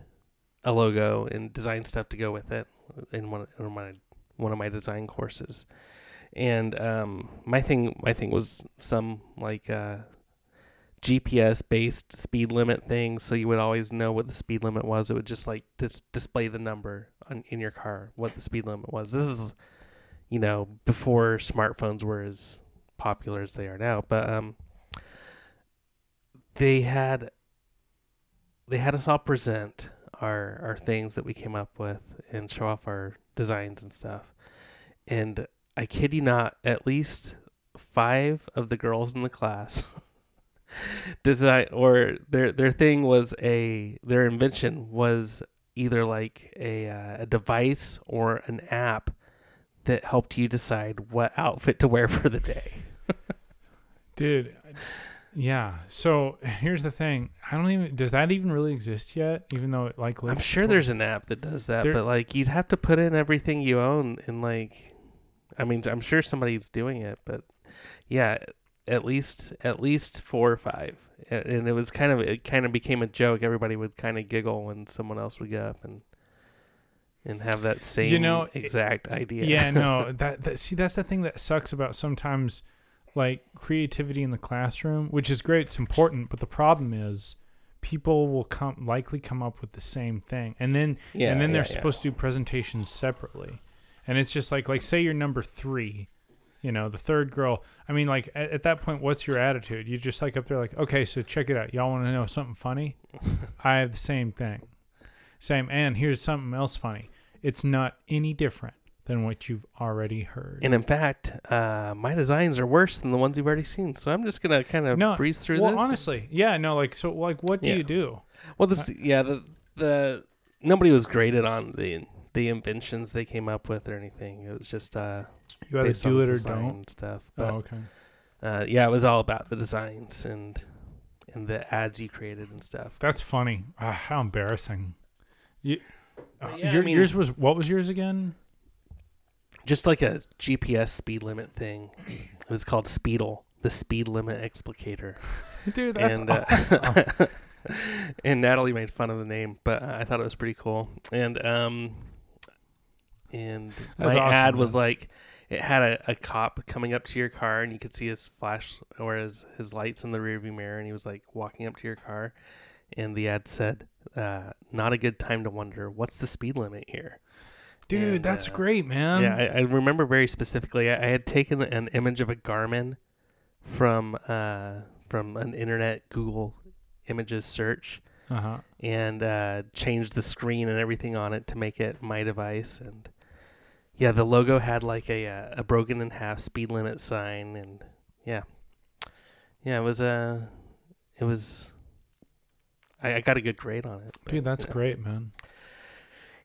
a logo and design stuff to go with it in one in my one of my design courses. And um, my thing my thing was some like uh, GPS based speed limit thing, so you would always know what the speed limit was. It would just like dis- display the number on, in your car, what the speed limit was. This is, you know, before smartphones were as popular as they are now. But um, they had they had us all present our our things that we came up with and show off our designs and stuff. And I kid you not, at least five of the girls in the class *laughs* design or their their thing was a their invention was either like a uh, a device or an app that helped you decide what outfit to wear *laughs* for the day. dude. Yeah. So here's the thing. I don't even. Does that even really exist yet? Even though it like. I'm sure tw- there's an app that does that, There- but like you'd have to put in everything you own and like I mean, I'm sure somebody's doing it, but yeah, at least at least four or five. And it was kind of it kind of became a joke. Everybody would kind of giggle when someone else would get up and and have that same you know, it- exact idea. Yeah. No. *laughs* That, that. See, that's the thing that sucks about sometimes, like creativity in the classroom, which is great. It's important, but the problem is. People will come likely come up with the same thing, and then Yeah, and then they're yeah, yeah. supposed to do presentations separately, and it's just like like say you're number three, you know, the third girl. I mean, like at, at that point, what's your attitude? you're just like up there, like, okay, so check it out. Y'all want to know something funny? *laughs* I have the same thing, same. And here's something else funny. It's not any different than what you've already heard. And in fact, uh, my designs are worse than the ones you've already seen. So I'm just gonna kind of no, breeze through this. well, this. honestly, yeah, no, like so, like, what do Yeah. you do? Well, this yeah the the nobody was graded on the the inventions they came up with or anything. It was just uh, You either do it or don't. and stuff. Oh, okay. uh, yeah, it was all about the designs and and the ads you created and stuff. That's funny. Ah, how embarrassing. You, uh, yeah, I mean- yours was what was yours again? Just like a GPS speed limit thing. It was called Speedle, the speed limit explicator. *laughs* Dude, that's and uh, awesome. *laughs* and Natalie made fun of the name, but I thought it was pretty cool. And um, and That's my awesome, ad was man. like it had a, a cop coming up to your car, and you could see his flash or his his lights in the rearview mirror, and he was like walking up to your car, and the ad said, uh, "Not a good time to wonder what's the speed limit here." Dude, And, that's uh, great, man. yeah, I, I remember very specifically. I, I had taken an image of a Garmin from uh, from an internet Google images search Uh huh. and uh, changed the screen and everything on it to make it my device. And yeah, the logo had like a uh, a broken in half speed limit sign, and yeah, yeah, it was Uh, it was. I, I got a good grade on it. but, Dude, that's you know. great, man.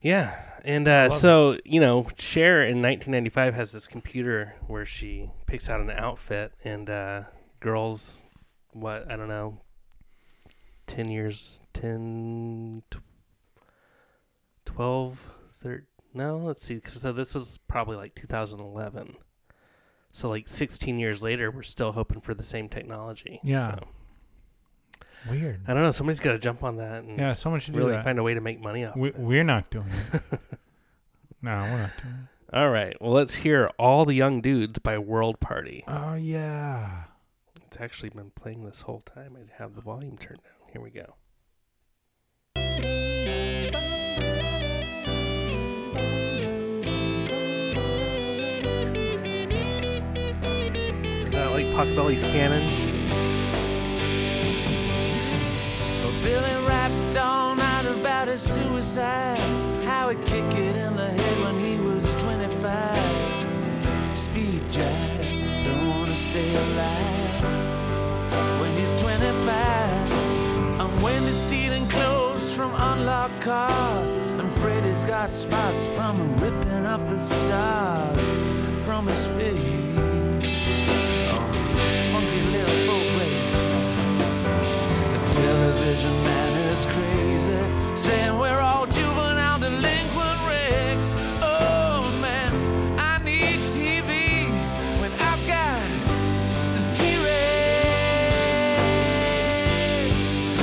Yeah, and uh, so you know, Cher in 1995 has this computer where she picks out an outfit, and uh, girls, what I don't know, ten years, 10, tw- 12, 13, No, let's see. So this was probably like 2011. So like 16 years later, we're still hoping for the same technology. Yeah. So, Weird. I don't know. Somebody's got to jump on that and Yeah, someone should do really find a way to make money off. We, of it. we're not doing it. *laughs* no, we're not doing it. All right. Well, let's hear All the Young Dudes by World Party. Oh yeah. It's actually been playing this whole time. I have the volume turned down. Here we go. Pocketbelly's Cannon? Billy rapped all night about his suicide. How he'd kick it in the head when he was 25. Speed jive, don't wanna stay alive. When you're 25, I'm Wendy stealing clothes from unlocked cars. And Freddy's got spots from ripping off the stars from his face. Television man is crazy, saying we're all juvenile delinquent wrecks. Oh man, I need TV when I've got the T-Rex.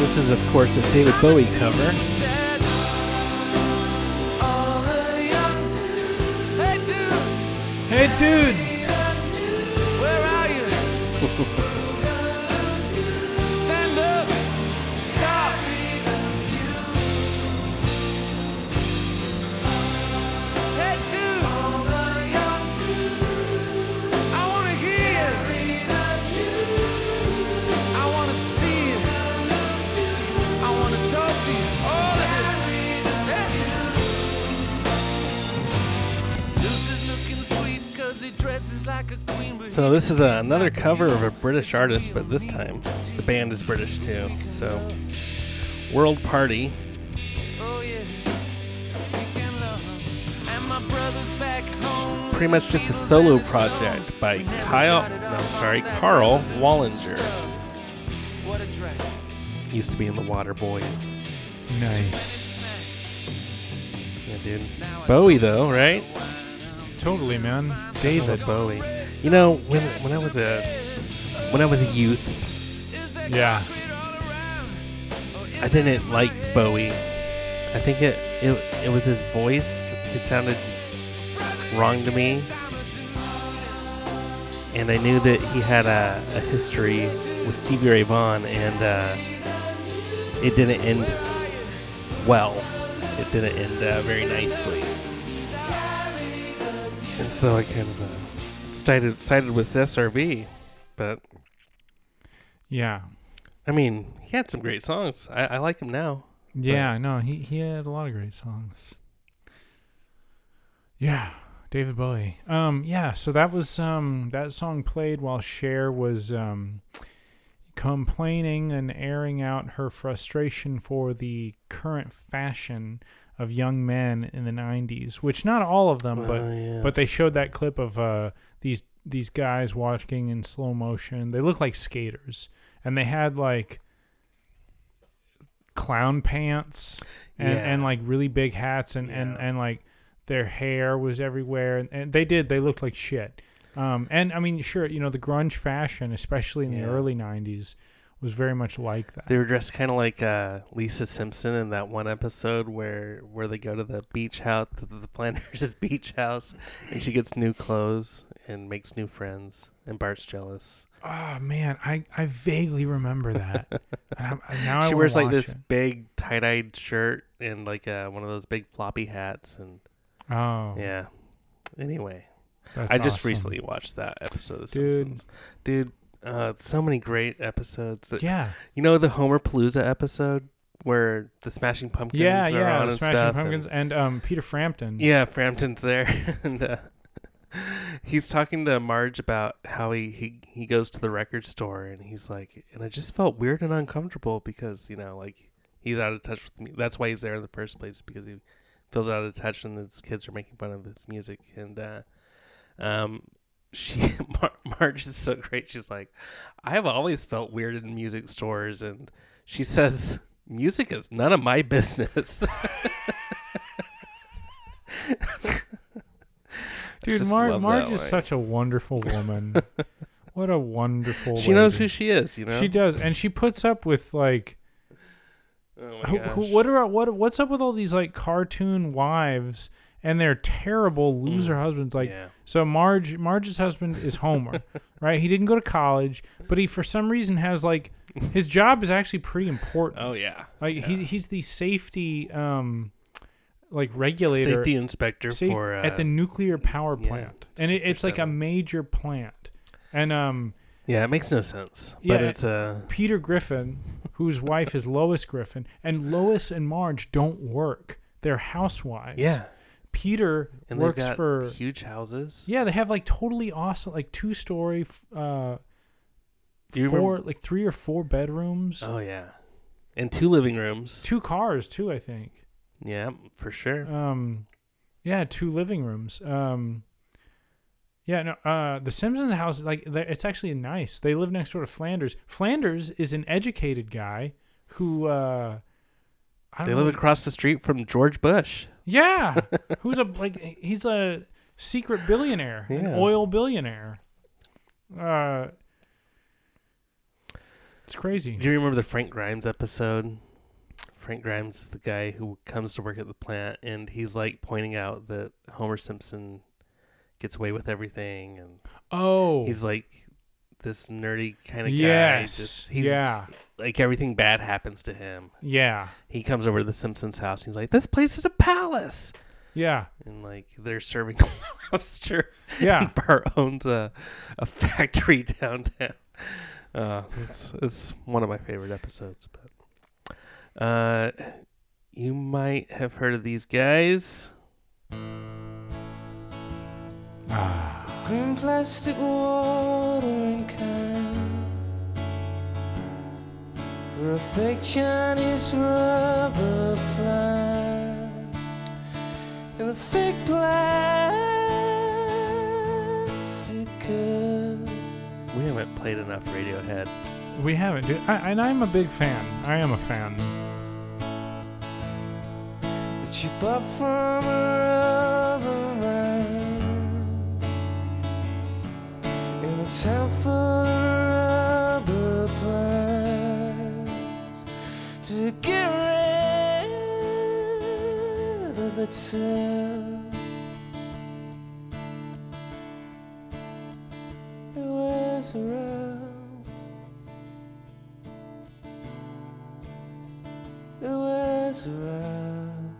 This is, of course, a David Bowie cover. All the young hey dudes, So this is a, another cover of a British artist, but this time the band is British too. So World Party. Oh yeah, we can love 'em. And my brother's back home. Pretty much just a solo project by Kyle, no, sorry, Karl Wallinger. What a drag. Used to be in the Waterboys. Nice. Yeah, dude. Bowie though, right? Totally, man. David. Bowie. You know, when when I was a when I was a youth, Yeah. I didn't like Bowie. I think it it, it was his voice. It sounded wrong to me. And I knew that he had a, a history with Stevie Ray Vaughan, and uh, it didn't end well. It didn't end uh, very nicely. So I kind of uh, sided, sided with SRV. But, Yeah. I mean, he had some great songs. I, I like him now. Yeah, no, he he had a lot of great songs. Yeah, David Bowie. Um, yeah, so that was um that song played while Cher was um complaining and airing out her frustration for the current fashion of young men in the 90s, which not all of them, but Oh, but they showed that clip of uh, these these guys walking in slow motion. They look like skaters, and they had like clown pants and, Yeah. and like really big hats, and, and, Yeah. and like their hair was everywhere, and, and they did. They looked like shit. Um, and I mean, sure, you know, the grunge fashion, especially in Yeah. the early '90s, was very much like that. They were dressed kind of like uh, Lisa Simpson in that one episode where where they go to the beach house, the, the Flanders' *laughs* beach house, and she gets new clothes and makes new friends, and Bart's jealous. Oh man, I, I vaguely remember that. *laughs* and I'm, now I she wears like this it. big tie-dyed shirt and like uh, one of those big floppy hats, and Oh, yeah. Anyway, that's I just awesome. recently watched that episode of The Dude. Simpsons. Dude, uh, so many great episodes. That, Yeah, You know the Homerpalooza episode where the Smashing Pumpkins yeah, are yeah. The and Smashing Pumpkins and- and, um, Peter Frampton. Yeah, Frampton's there, *laughs* and uh, he's talking to Marge about how he, he he goes to the record store and he's like, and I just felt weird and uncomfortable because you know like he's out of touch with me. That's why he's there in the first place because he feels out of touch and his kids are making fun of his music and uh, um. She *laughs* Mar- Marge is so great. She's like, I have always felt weird in music stores, and she says, "Music is none of my business." *laughs* Dude, Mar- Marge is such a wonderful woman. *laughs* what a wonderful. she knows who she is, you know. She does, and she puts up with like Oh my who, who, what are what what's up with all these like cartoon wives and their terrible loser husbands? Like, Mm. yeah. so Marge Marge's husband is Homer, *laughs* right? He didn't go to college, but he for some reason has like his job is actually pretty important. Oh yeah. like he he's the safety um like regulator Safety inspector safe- for uh, at the nuclear power yeah, plant, and it, it's like a major plant, and um. Yeah, it makes no sense. Yeah, but it's uh Peter Griffin, whose wife is Lois Griffin, and Lois and Marge don't work. They're housewives. yeah. Peter And works for huge houses. yeah. They have like totally awesome, like two story, uh, four remember- like three or four bedrooms, Oh yeah. And two living rooms. two cars too. I think. Yeah, for sure. Um, yeah, two living rooms. Um, yeah, no. Uh, the Simpsons house, like, it's actually nice. They live next door to Flanders. Flanders is an educated guy who, uh, They live know, across the street from George Bush. Yeah, *laughs* who's a like he's a secret billionaire, an oil billionaire. Uh, it's crazy. Do you remember the Frank Grimes episode? Frank Grimes, the guy who comes to work at the plant, and he's like pointing out that Homer Simpson gets away with everything, and Oh, he's like this nerdy kind of guy. yes, Just, he's yeah, like everything bad happens to him. yeah, He comes over to the Simpsons house. And he's like, "This place is a palace," yeah, and like they're serving *laughs* lobster. yeah. And *laughs* Bart owns a a factory *laughs* downtown. Uh, it's it's one of my favorite episodes. But uh, you might have heard of these guys. Green plastic watering can for a fake Chinese rubber plant and a fake plastic cup. We haven't played enough Radiohead. We haven't, dude. I, and I'm a big fan. I am a fan. that you bought from a town full of rubber plants to get rid of itself. It was around. It was around.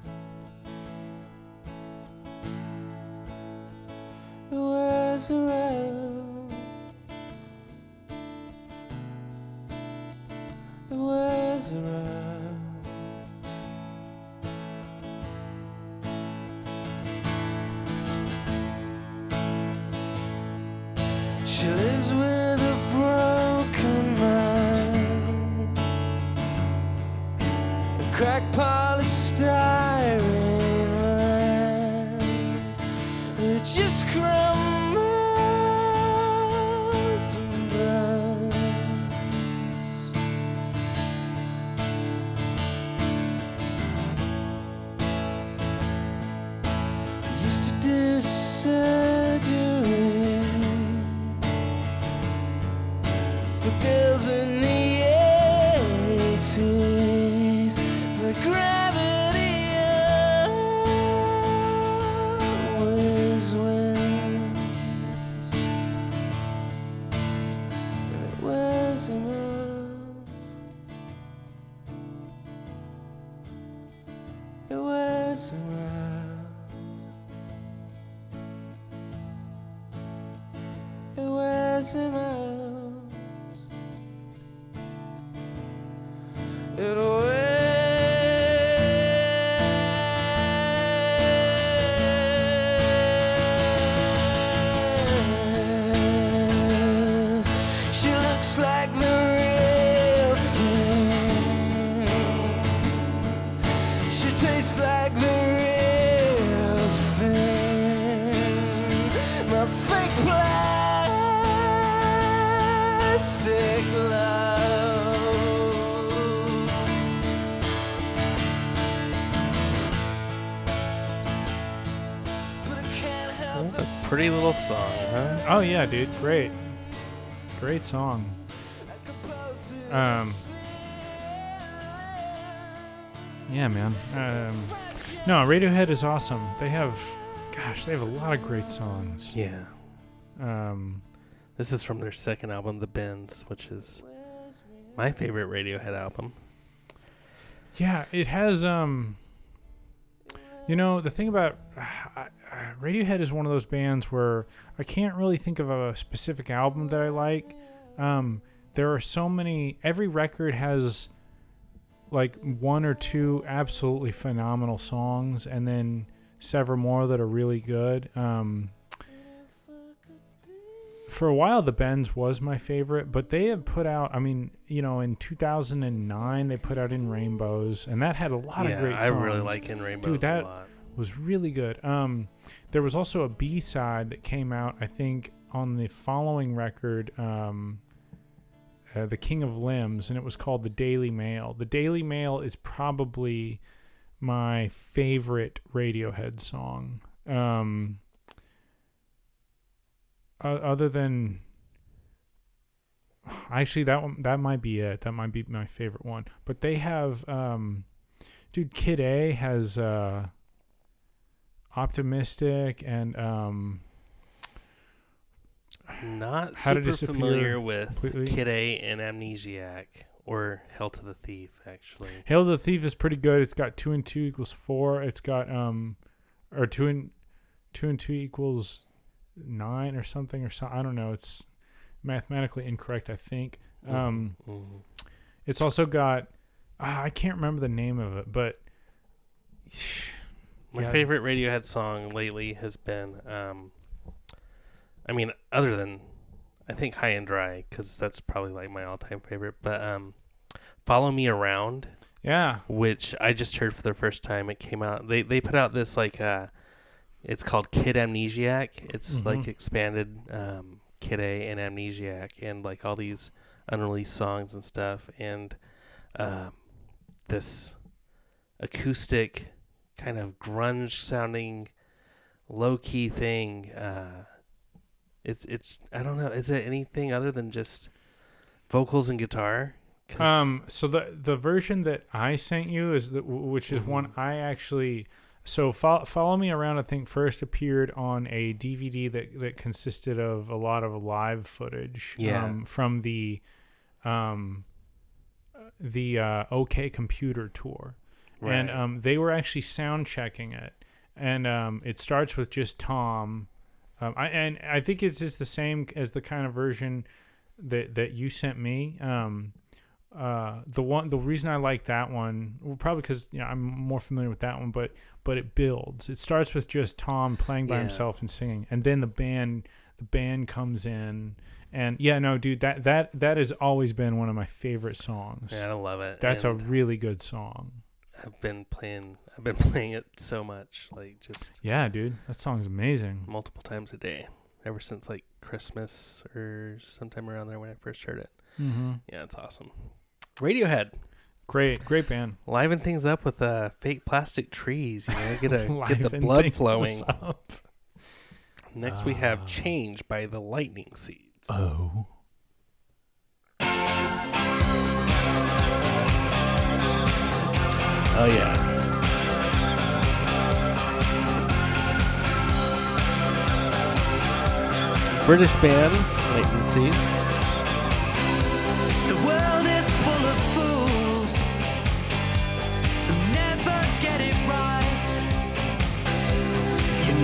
It was around. Was Pretty little song, huh? Oh yeah, dude, great, great song. Um, yeah, man. Um, no, Radiohead is awesome. They have, gosh, they have a lot of great songs. Yeah. Um, This is from their second album, The Bends, which is my favorite Radiohead album. yeah, it has. Um, you know, the thing about uh, Radiohead is one of those bands where I can't really think of a specific album that I like. Um, there are so many. Every record has like one or two absolutely phenomenal songs, and then several more that are really good. Um, for a while, the Bends was my favorite, but they have put out. I mean, you know, in 2009 they put out In Rainbows, and that had a lot yeah, of great songs. I really like In Rainbows Dude, that- a lot. was really good. Um, there was also a B side that came out, I think, on the following record, um, uh, "The King of Limbs," and it was called "The Daily Mail." The Daily Mail is probably my favorite Radiohead song. Um, o- other than actually that one that might be it that might be my favorite one but they have um dude kid a has uh optimistic and um Not How super familiar with completely. Kid A and Amnesiac or Hell to the Thief, actually. Hail to the Thief is pretty good. It's got two and two equals four. It's got um, or two and two and two equals nine or something or so. I don't know. It's mathematically incorrect. I think. Um, Mhm. it's also got ah, I can't remember the name of it, but *sighs* My yeah. favorite Radiohead song lately has been, um, I mean, other than I think High and Dry, because that's probably like my all-time favorite. But um, Follow Me Around, Yeah. which I just heard for the first time. It came out. They they put out this like uh, it's called Kid Amnesiac. It's Mhm. like expanded um, Kid A and Amnesiac, and like all these unreleased songs and stuff, and um, this acoustic kind of grunge sounding low key thing. Uh, it's it's I don't know. Is it anything other than just vocals and guitar? Um. So the the version that I sent you is the, which is one Mhm. I actually. So follow, follow me around. I think first appeared on a DVD that that consisted of a lot of live footage. Yeah. Um, from the, um, the uh, OK Computer tour. and um, they were actually sound checking it and um, it starts with just tom um, I, and i think it's just the same as the kind of version that, that you sent me um, uh, the one the reason i like that one well, probably because you know, i'm more familiar with that one but but it builds it starts with just tom playing by Yeah. himself and singing and then the band the band comes in and yeah no dude that that that has always been one of my favorite songs yeah, I love it. that's a really good song I've been playing. I've been *laughs* playing it so much, like just Yeah, dude, that song's amazing. multiple times a day, ever since like Christmas or sometime around there when I first heard it. Mm-hmm. Yeah, it's awesome. Radiohead Great, great band. liven things up with uh, fake plastic trees. You know, get a *laughs* get the Liven blood things flowing. up. Next, we have Ah. "Change" by the Lightning Seeds. Oh. Oh yeah. British band, Lightning Seeds.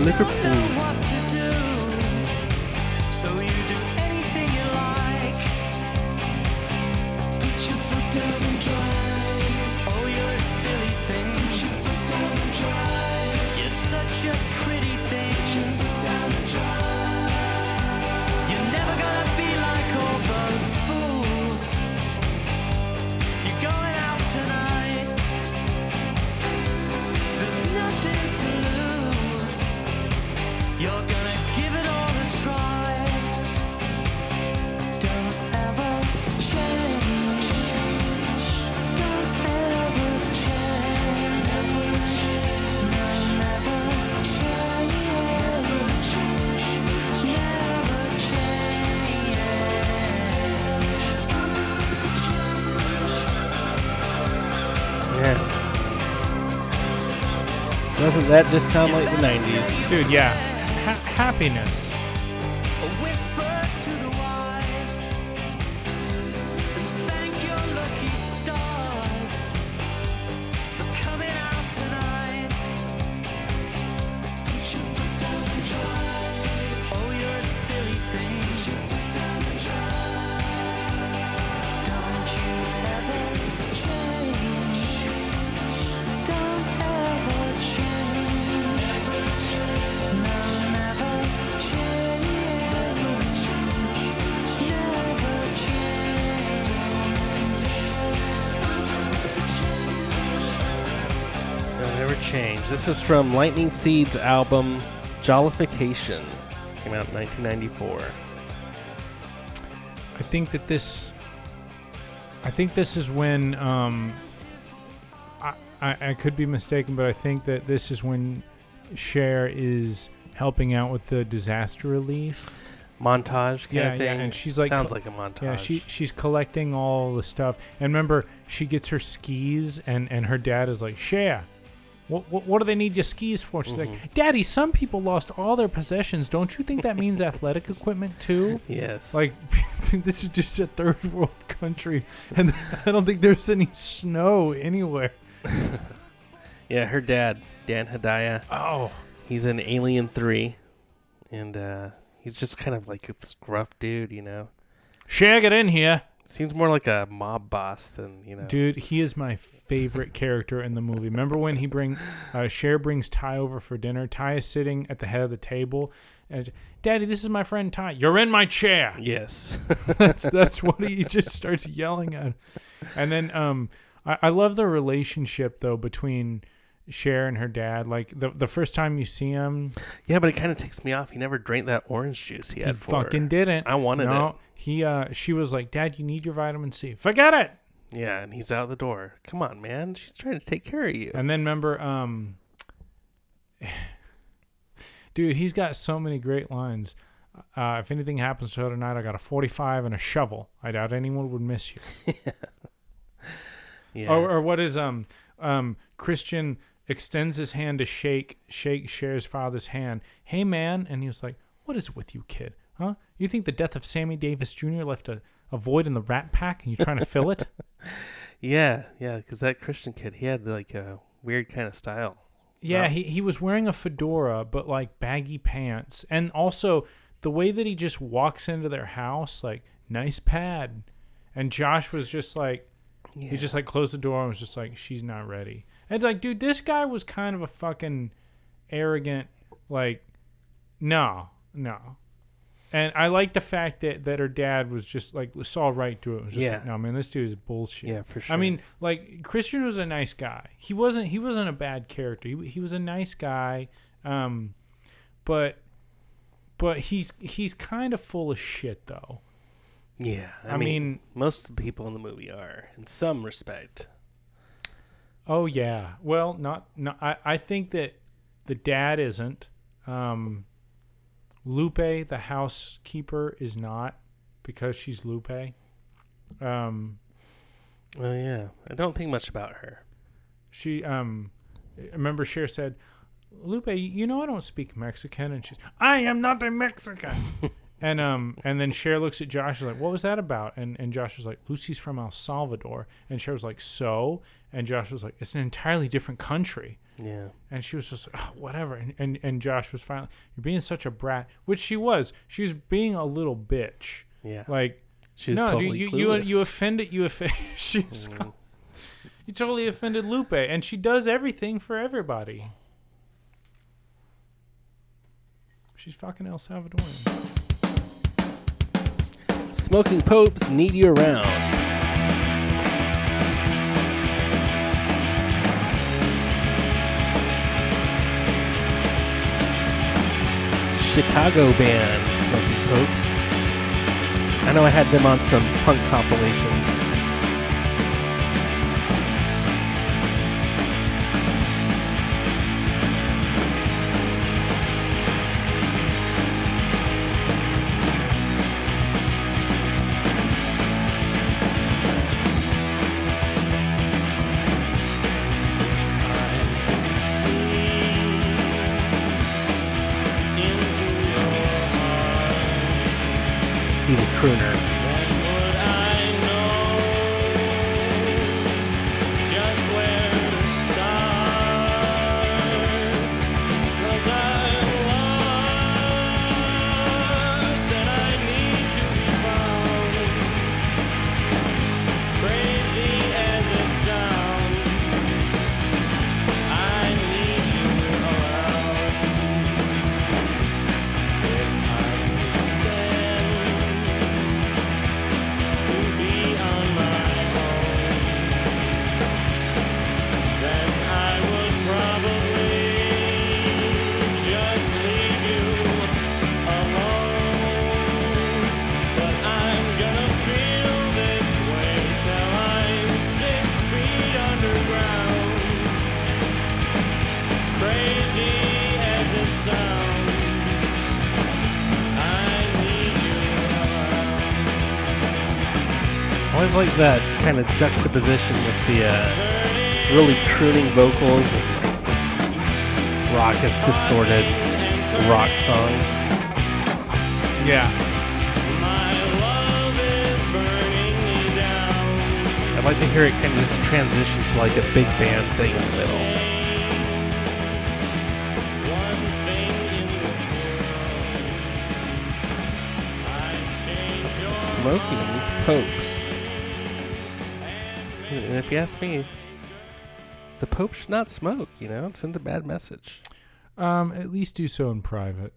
Liverpool. That just sound like the '90s. Dude, yeah. Ha- happiness. Is from Lightning Seed's album Jollification. Came out in 1994. I think that this. I think this is when. Um, I, I, I could be mistaken, but I think that this is when Cher is helping out with the disaster relief. Montage kind Yeah, of yeah, thing. and she's like- sounds like a montage. Yeah, she she's collecting all the stuff. And remember, she gets her skis, and and her dad is like, Cher, what, what what do they need your skis for? She's Mm-hmm. like, Daddy, some people lost all their possessions. Don't you think that means athletic equipment too? yes. Like, *laughs* this is just a third world country, and *laughs* I don't think there's any snow anywhere. *laughs* yeah, her dad, Dan Hedaya, Oh, he's an Alien 3. And uh, he's just kind of like this gruff dude, you know. Shag it in here. Seems more like a mob boss than, you know. Dude, he is my favorite character in the movie. Remember when he bring uh, Cher brings Ty over for dinner? Ty is sitting at the head of the table, and Daddy, this is my friend Ty. You're in my chair. Yes. *laughs* that's that's what he just starts yelling at. And then um, I, I love the relationship though between Cher and her dad. Like the the first time you see him, yeah, but it kind of takes me off. He never drank that orange juice he he had her. fucking didn't. I wanted no, it. he uh, she was like, Dad, you need your vitamin C. Forget it. Yeah, and he's out the door. Come on, man. She's trying to take care of you. And then remember, um, *sighs* dude, he's got so many great lines. Uh, if anything happens to her tonight, I got a 45 and a shovel. I doubt anyone would miss you. *laughs* yeah. Or, or what is um um Christian extends his hand to shake shake Cher's father's hand. Hey man, and he was like, "What is with you, kid? Huh? You think the death of Sammy Davis Jr. left a, a void in the Rat Pack, and you're trying to fill it? *laughs* yeah, yeah, because that Christian kid, he had like a weird kind of style. Yeah, Wow. he, he was wearing a fedora, but like baggy pants. And also the way that he just walks into their house, like, nice pad. And Josh was just like, Yeah. he just like closed the door and was just like, she's not ready. And it's like, dude, this guy was kind of a fucking arrogant, like, no, no. And I like the fact that, that her dad was just like, saw right through it. Was just Yeah. like, no, man, this dude is bullshit. yeah, for sure. I mean, like Christian was a nice guy. He wasn't. He wasn't a bad character. He, he was a nice guy. Um, but but he's he's kind of full of shit though. yeah. I, I, mean, mean, most of the people in the movie are, in some respect. Oh yeah. Well, not not. I I think that the dad isn't. Um, Lupe, the housekeeper, is not because she's Lupe. Um, Oh yeah, I don't think much about her. she um remember Cher said Lupe you know I don't speak Mexican and she I am not a Mexican *laughs* and um and then Cher looks at Josh and like what was that about and and Josh was like Lupe's from El Salvador and Cher was like so and Josh was like it's an entirely different country Yeah, and she was just like oh, whatever and, and and Josh was finally you're being such a brat which she was she was being a little bitch yeah. like she was no totally you, you, you you offended you offended *laughs* she was Mm. you totally offended Lupe, and she does everything for everybody. She's fucking El Salvadorian. Smoking popes need you around. Chicago band, Smoking Popes. I know I had them on some punk compilations. Like that kind of juxtaposition with the uh, really crooning vocals and this raucous, distorted rock song. Yeah. My love is burning me down. I'd like to hear it kind of just transition to like a big band thing in the middle. One thing if you ask me, the Pope should not smoke, you know? It sends a bad message. Um, at least do so in private.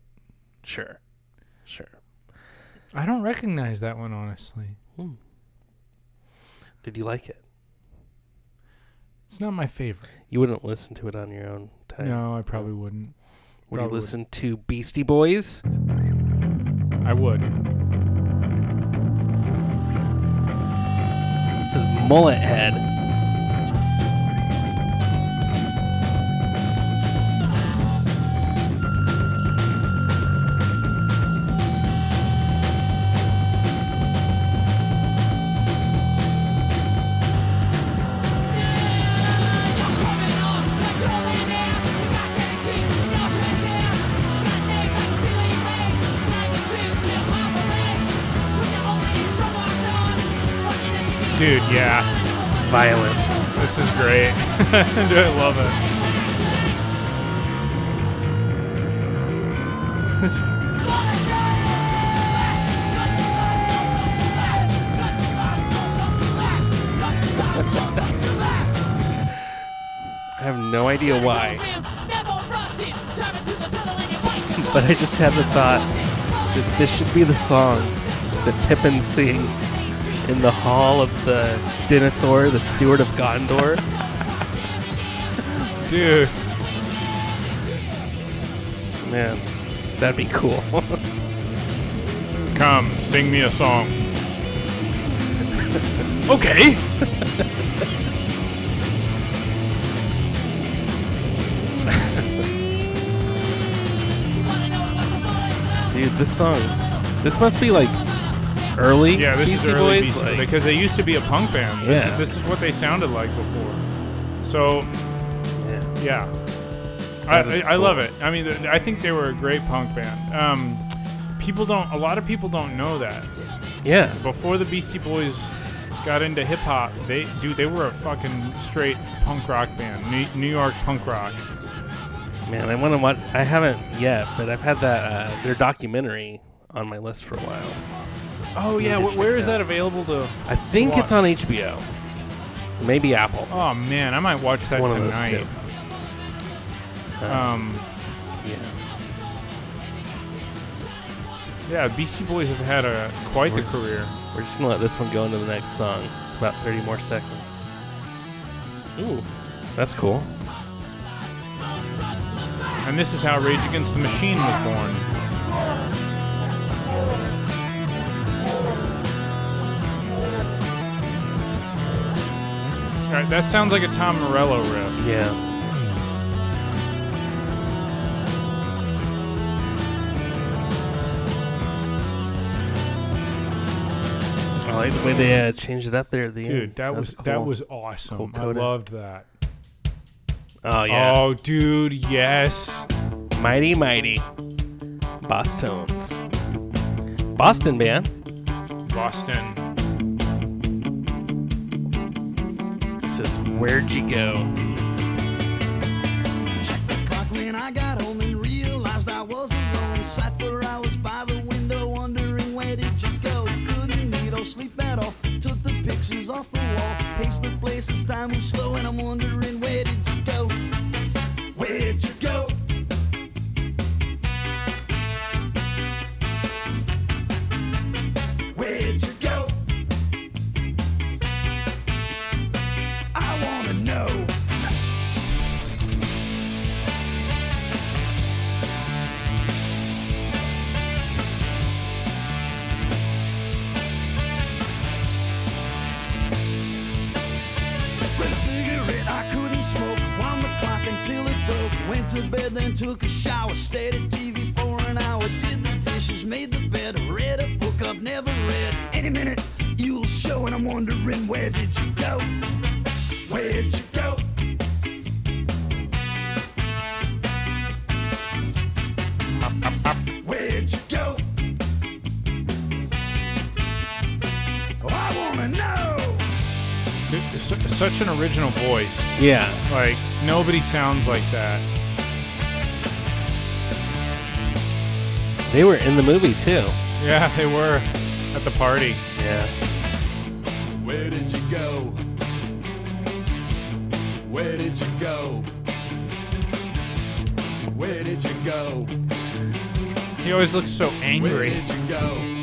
Sure. Sure. I don't recognize that one honestly. Did you like it? It's not my favorite. You wouldn't listen to it on your own time. No, I probably wouldn't. Would you probably listen to Beastie Boys? I would. This is Mullet Head. Yeah. Violence. This is great. *laughs* I love it. This- I have no idea why, *laughs* but I just had the thought that this should be the song that Pippin sings in the hall of the Denethor, the steward of Gondor. *laughs* Dude. Man, that'd be cool. *laughs* Come, sing me a song. *laughs* okay. Dude, this song, this must be like early. Yeah, this Beastie is early Boys, BC like- because they used to be a punk band. This, Yeah. is, this is what they sounded like before. So, yeah. yeah. I, That is I, I love cool. it. I mean, th- I think they were a great punk band. Um, people don't, a lot of people don't know that. yeah, Before the Beastie Boys got into hip hop, they, dude, they were a fucking straight punk rock band. New, New York punk rock. man, I want to watch. I haven't yet, but I've had that uh, their documentary on my list for a while. Oh, yeah. Wh- where is that available to? I think it's on HBO, maybe Apple. Oh, man. I might watch that One of those tonight. two. Uh, Um, yeah, yeah, Beastie Boys have had a quite the career. we're just gonna let this one go into the next song. It's about 30 more seconds. Ooh, that's cool. And this is how Rage Against the Machine was born. Right, that sounds like a Tom Morello riff. Yeah. I like the way they uh, changed it up there at the end. Dude, that was that cool. was awesome. I loved that. Oh yeah. Oh, dude, yes. Mighty Mighty. Bosstones. Boston band. Boston. Sleep at all. Took the pictures off the wall, paced the place time was slow, and I'm wondering where did you to bed, then took a shower. Stayed at TV for an hour. Did the dishes, made the bed. Read a book I've never read. Any minute, you'll show, and I'm wondering where did you go? Where'd you go? Where'd you go? Oh, I wanna know. Dude, such an original voice. Yeah. Like nobody sounds like that. They were in the movie too. Yeah, they were at the party. Yeah. Where did you go? Where did you go? Where did you go? He always looks so Where angry. did you go?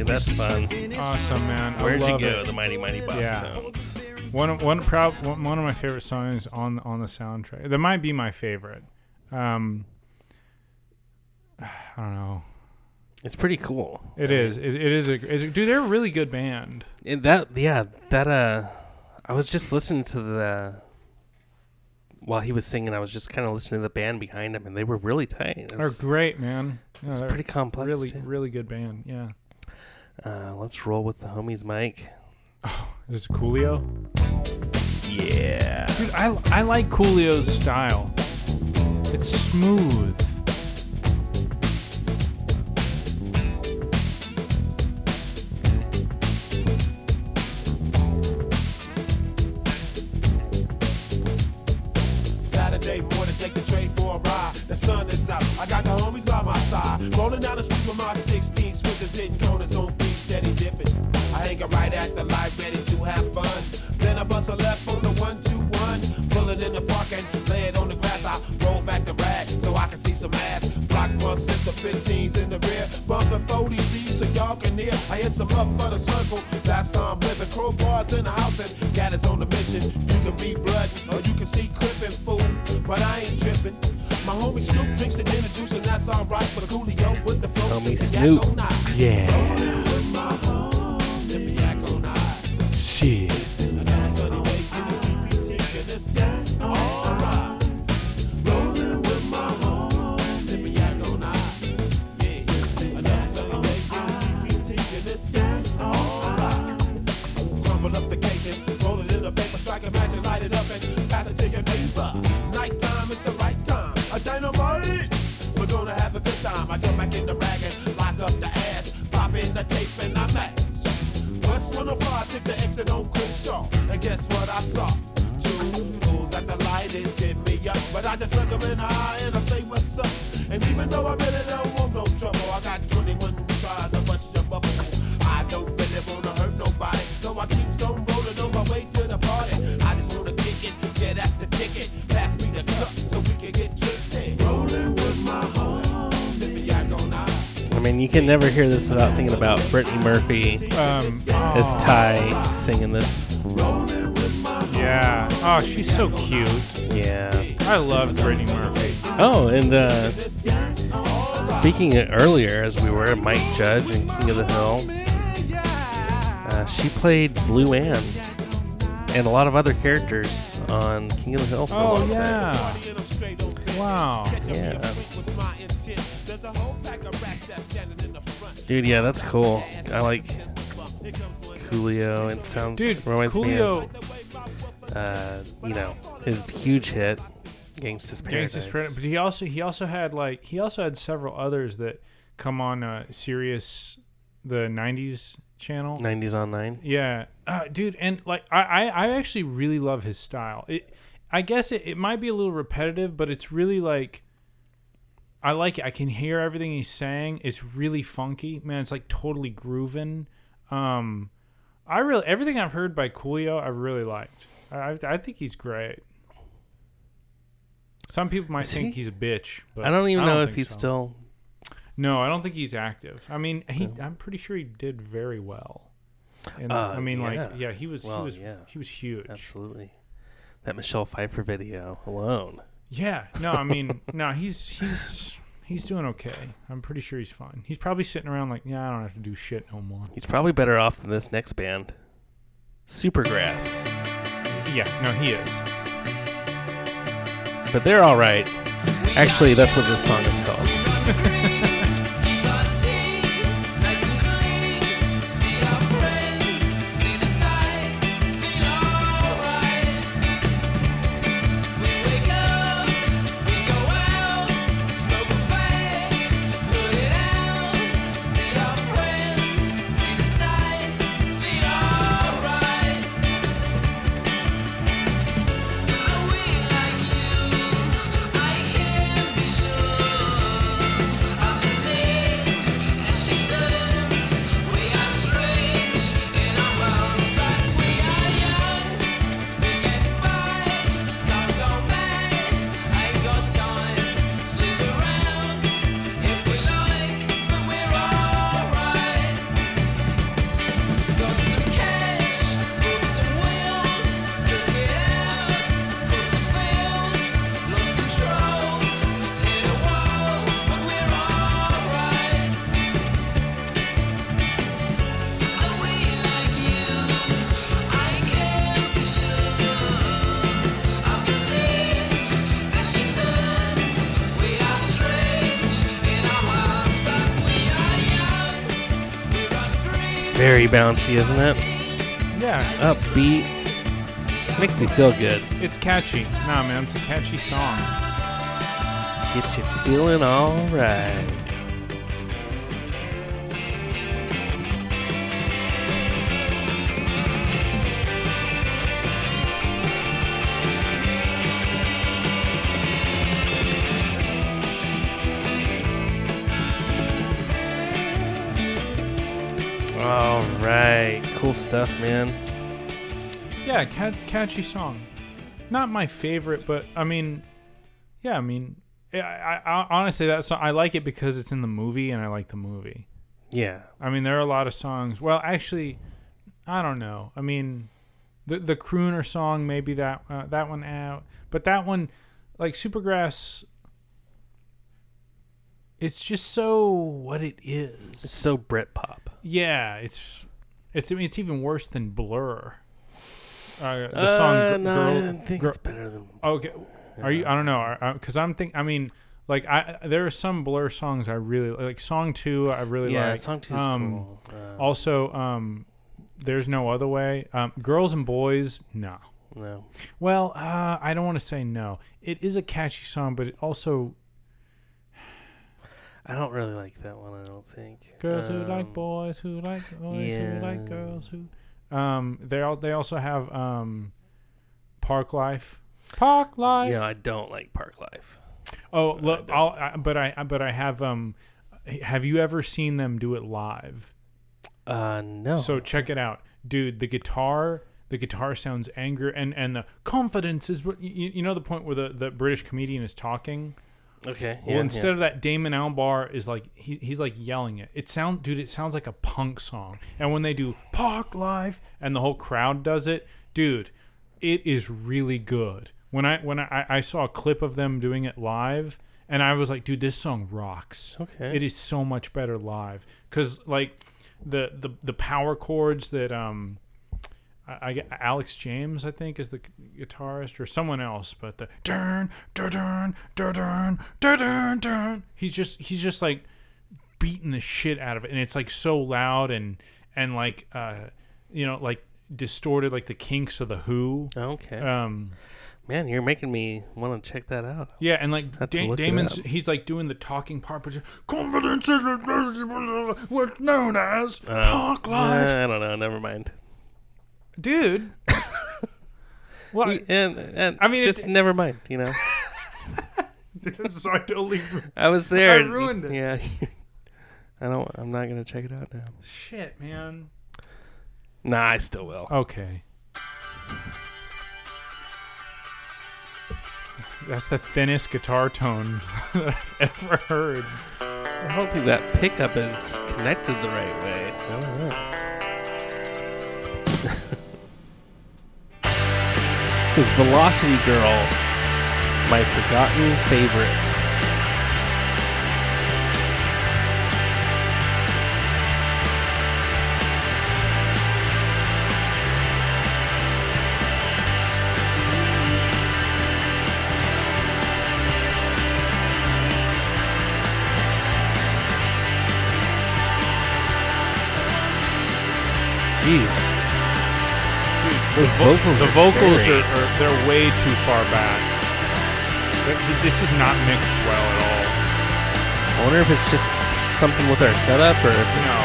Yeah, that's fun. Awesome, man. I Where'd you love go? it. The Mighty Mighty Boss Yeah. Tones. One of- one proud one, one of my favorite songs on on the soundtrack. That might be my favorite. Um, *sighs* I don't know. It's pretty cool. It is. It, it is a. It's a dude, they're a really good band. And that yeah, that uh I was just listening to the while he was singing, I was just kind of listening to the band behind him, and they were really tight. They're great, man. Yeah, it's pretty complex. really, too. really good band. Yeah. Uh, let's roll with the homies, Mike. Is it Coolio? Yeah. Dude, I I like Coolio's style. It's smooth. Saturday morning, take the train for a ride. The sun is out. I got the homies by my side. Rolling down the street with my 16 swingers hitting corners on beach, steady dipping. I hang out right at the light, ready to have fun. Then I bust a left on the 121. Pull it in the park and lay it on the grass. I roll back the rag so I can see some ass. Block one sister, 15s in the rear. Bumping 40 these so y'all can hear. I hit some up for the circle. That's how I'm living. Crowbars in the house and got on the mission. You can be blood or you can see crippin' fool. But I ain't tripping. My homie Snoop drinks the dinner juice and that's alright for the coolio with the flow. Homie Snoop. Yeah. With my homies, sippin' yak on ice. Shit. Jump back in the rag and lock up the ass. Pop in the tape and I match. West 105 took the exit on Crenshaw. And guess what I saw? Two fools at the light is hit me up. But I just look them in eye and I say, What's up? And even though I really don't I mean, you can never hear this without thinking about Brittany Murphy Um. as Ty singing this. Yeah. Oh, she's so cute. Yeah. I love Brittany Murphy. Oh, and uh, speaking earlier, as we were at Mike Judge and King of the Hill, uh, she played Luanne and a lot of other characters on King of the Hill Oh time. yeah. And I'm straight on Wow. Yeah. Was my intent. There's a whole pack of rats that's standing in the front. Dude, yeah, that's cool. I like Coolio. It sounds Dude, reminds Coolio, me of uh, you know his huge hit, Gangsta's Paradise. Gangsta's Paradise, but he also he also had like he also had several others that come on uh, Sirius, the '90s channel. 90s on nine. Yeah, uh, dude, and like I, I, I actually really love his style. It, I guess it, it might be a little repetitive, but it's really like I like it. I can hear everything he's saying. It's really funky, man. It's like totally grooving. Um, I really everything I've heard by Coolio, I really liked. I, I, I think he's great. Some people might Is think he? he's a bitch, but I don't even know if he's so. still. No, I don't think he's active. I mean, he. I'm pretty sure he did very well. And Uh, I mean, yeah. like, yeah, he was. Well, he was. yeah. He was huge. Absolutely. That Michelle Pfeiffer video alone. Yeah. No, I mean, *laughs* no, he's he's he's doing okay. I'm pretty sure he's fine. He's probably sitting around like, yeah, I don't have to do shit no more. He's probably better off than this next band, Supergrass. Yeah. No, he is. But they're all right. Actually, that's what this song is called. *laughs* bouncy, isn't it? Yeah. Upbeat. Makes me feel good. It's catchy. Nah, man, it's a catchy song. Get you feeling alright. All stuff, man. Yeah, cat, catchy song. Not my favorite, but I mean, yeah, I mean, I, I, I honestly that song I like it because it's in the movie and I like the movie. Yeah, I mean, there are a lot of songs. Well, actually, I don't know. I mean, the the crooner song maybe that uh, that one out, but that one, like Supergrass, it's just so what it is. it's so Britpop. Yeah, it's it's I mean, it's even worse than Blur. Uh, the Uh, song no, Girl, I think Girl- it's better than. Okay, are you? I don't know, because I'm think. I mean, like I there are some Blur songs I really like. Song two, I really Yeah, like. song two is um, cool. Uh, Also, um, there's no other way. Um, girls and boys, no. no. Well, uh, I don't want to say no. It is a catchy song, but it also I don't really like that one. I don't think. girls who like Um, boys, who like boys, who like girls, who. Um, they all they also have um, Parklife. Park Life. Yeah, I don't like Parklife. Oh, I look. I'll, I, but I but I have um, have you ever seen them do it live? Uh, no. So check it out, dude. The guitar, the guitar sounds anger, and and the confidence is what you, you know the point where the the British comedian is talking. Okay. Well, yeah, instead yeah. of that, Damon Albarn is like he, he's like yelling it. It sound, dude. It sounds like a punk song. And when they do Parklife and the whole crowd does it, dude, it is really good. When I when I, I saw a clip of them doing it live, and I was like, dude, this song rocks. Okay. It is so much better live because like the the the power chords that um I, I, Alex James, I think, is the guitarist or someone else, but the turn, turn, turn, turn, turn. He's just he's just like beating the shit out of it, and it's like so loud and and like uh, you know like distorted, like the Kinks of the Who. Okay. Um, Man, you're making me want to check that out. Yeah, and like da- Damon's, he's like doing the talking part, but confidence is what's known as uh, talk life. I don't know. Never mind dude. *laughs* Well, And, and I mean, it- just never mind. You know, *laughs* so I totally I was there. I ruined it. Yeah. *laughs* I don't. I'm not gonna check it out now. shit, man. Nah, I still will. Okay. That's the thinnest guitar tone that I've ever heard. I don't that pickup is connected the right way. I don't know. Says Velocity Girl, my forgotten favorite. Jeez. The, vo- vocals the are vocals very- are, are they're way too far back. Th- th- This is not mixed well at all. I wonder if it's just something with our setup or if it's No.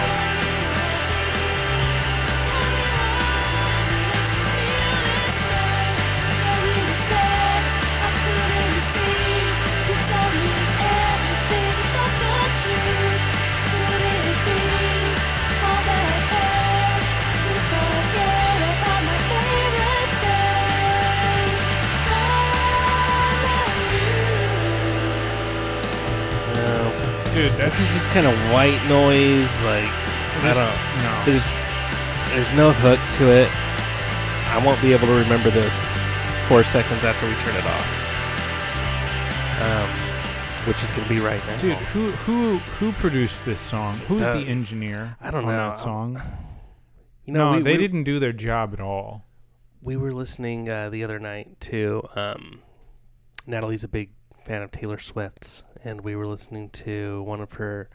Dude, This is just kind of white noise. Like I don't. no. There's there's no hook to it. I won't be able to remember this four seconds after we turn it off. Um, which is gonna be right now. Dude, who who who produced this song? Who's Uh, the engineer I don't on know. that song? you know, no, we, they we, didn't do their job at all. We were listening uh, the other night to um, Natalie's a big fan of Taylor Swift's, and we were listening to one of her